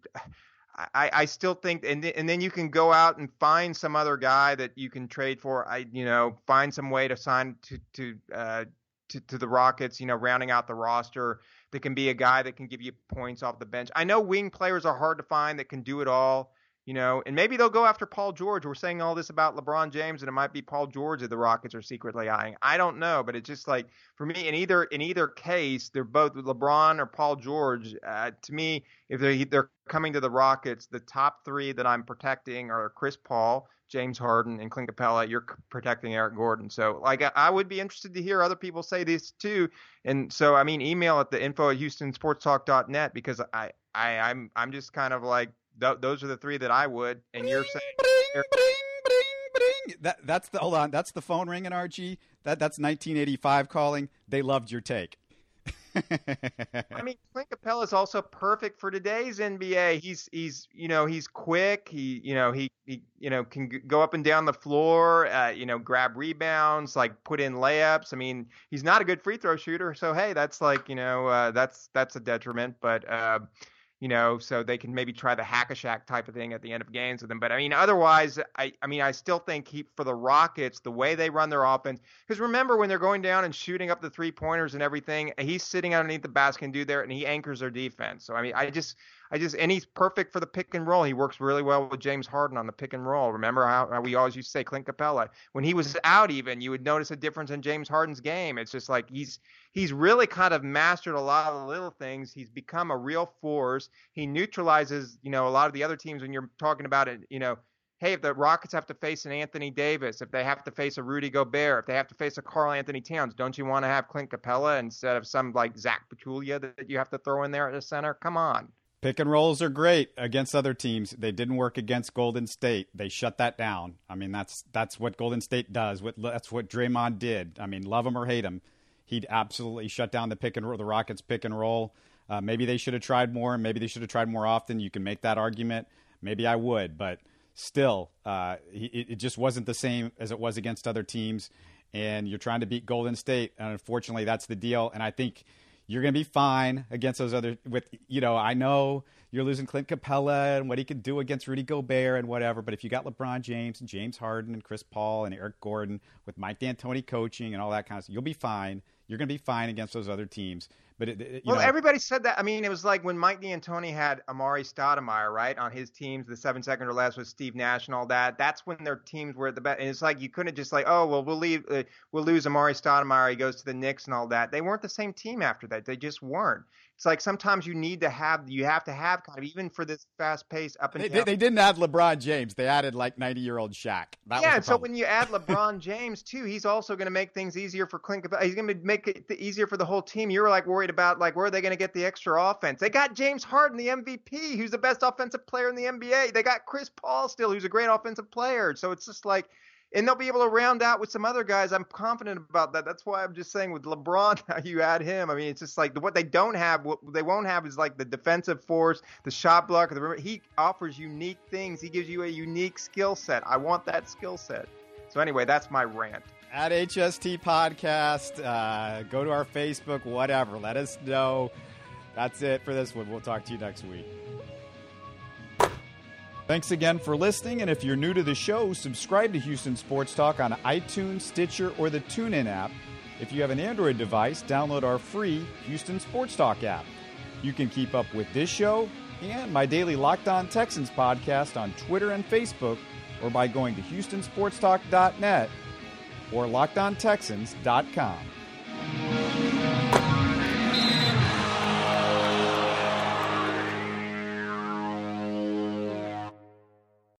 I, I still think, and th- and then you can go out and find some other guy that you can trade for. I you know find some way to sign to to uh, to, to the Rockets. You know, rounding out the roster that can be a guy that can give you points off the bench. I know wing players are hard to find that can do it all you know, and maybe they'll go after Paul George. We're saying all this about LeBron James, and it might be Paul George that the Rockets are secretly eyeing. I don't know, but it's just like for me, in either in either case, they're both LeBron or Paul George. Uh, to me, if they they're coming to the Rockets, the top three that I'm protecting are Chris Paul, James Harden, and Clint Capela. You're protecting Eric Gordon. So, like, I would be interested to hear other people say this too. And so, I mean, email at the info at HoustonSportsTalk.net because I, I, I'm, I'm just kind of like th- those are the three that I would. And bring, you're saying bring, bring, bring, That that's the hold on. That's the phone ringing, RG. That that's 1985 calling. They loved your take. I mean, Clint Capela is also perfect for today's NBA. He's he's you know he's quick. He you know he he you know can go up and down the floor. Uh, you know grab rebounds, like put in layups. I mean, he's not a good free throw shooter. So hey, that's like you know uh, that's that's a detriment. But uh, you know, so they can maybe try the hack a Shaq type of thing at the end of games with them. But I mean, otherwise, I, I mean, I still think he, for the Rockets, the way they run their offense, because remember when they're going down and shooting up the three pointers and everything, he's sitting underneath the basket and do there, and he anchors their defense. So I mean, I just, I just and he's perfect for the pick and roll. He works really well with James Harden on the pick and roll. Remember how, how we always used to say Clint Capela when he was out, even you would notice a difference in James Harden's game. It's just like he's he's really kind of mastered a lot of the little things. He's become a real force. He neutralizes you know a lot of the other teams when you're talking about it. You know hey, if the Rockets have to face an Anthony Davis, if they have to face a Rudy Gobert, if they have to face a Karl-Anthony Towns, don't you want to have Clint Capela instead of some like Zaza Pachulia that you have to throw in there at the center? Come on. Pick and rolls are great against other teams. They didn't work against Golden State. They shut that down. I mean, that's that's what Golden State does. What that's what Draymond did. I mean, love him or hate him, he'd absolutely shut down the pick and roll, the Rockets pick and roll. Uh, maybe they should have tried more. Maybe they should have tried more often. You can make that argument. Maybe I would, but still, uh, it, it just wasn't the same as it was against other teams. And you're trying to beat Golden State, and unfortunately, that's the deal. And I think you're going to be fine against those other with you know I know you're losing Clint Capela and what he could do against Rudy Gobert and whatever, but if you got LeBron James and James Harden and Chris Paul and Eric Gordon with Mike D'Antoni coaching and all that kind of stuff, you'll be fine. You're going to be fine against those other teams. But it, it, well, know, everybody said that. I mean, it was like when Mike D'Antoni had Amar'e Stoudemire, right, on his teams, the seven second or less with Steve Nash and all that. That's when their teams were at the best. And it's like you couldn't just like, oh, well, we'll leave, uh, we'll lose Amar'e Stoudemire. He goes to the Knicks and all that. They weren't the same team after that. They just weren't it's like sometimes you need to have you have to have kind of even for this fast pace up and they. They, they didn't add LeBron James. They added like ninety year old Shaq. That yeah, so when you add LeBron James too, he's also going to make things easier for Clint. He's going to make it easier for the whole team. You were like worried about like where are they going to get the extra offense? They got James Harden, the MVP, who's the best offensive player in the NBA. They got Chris Paul still, who's a great offensive player. So it's just like and they'll be able to round out with some other guys. I'm confident about that. That's why I'm just saying with LeBron, how you add him. I mean, it's just like what they don't have, what they won't have is like the defensive force, the shot block. The he offers unique things. He gives you a unique skill set. I want that skill set. So anyway, that's my rant. At HST Podcast, uh, go to our Facebook, whatever. Let us know. That's it for this one. We'll talk to you next week. Thanks again for listening, and if you're new to the show, subscribe to Houston Sports Talk on iTunes, Stitcher, or the TuneIn app. If you have an Android device, download our free Houston Sports Talk app. You can keep up with this show and my daily Locked On Texans podcast on Twitter and Facebook, or by going to HoustonSportsTalk.net or LockedOnTexans.com.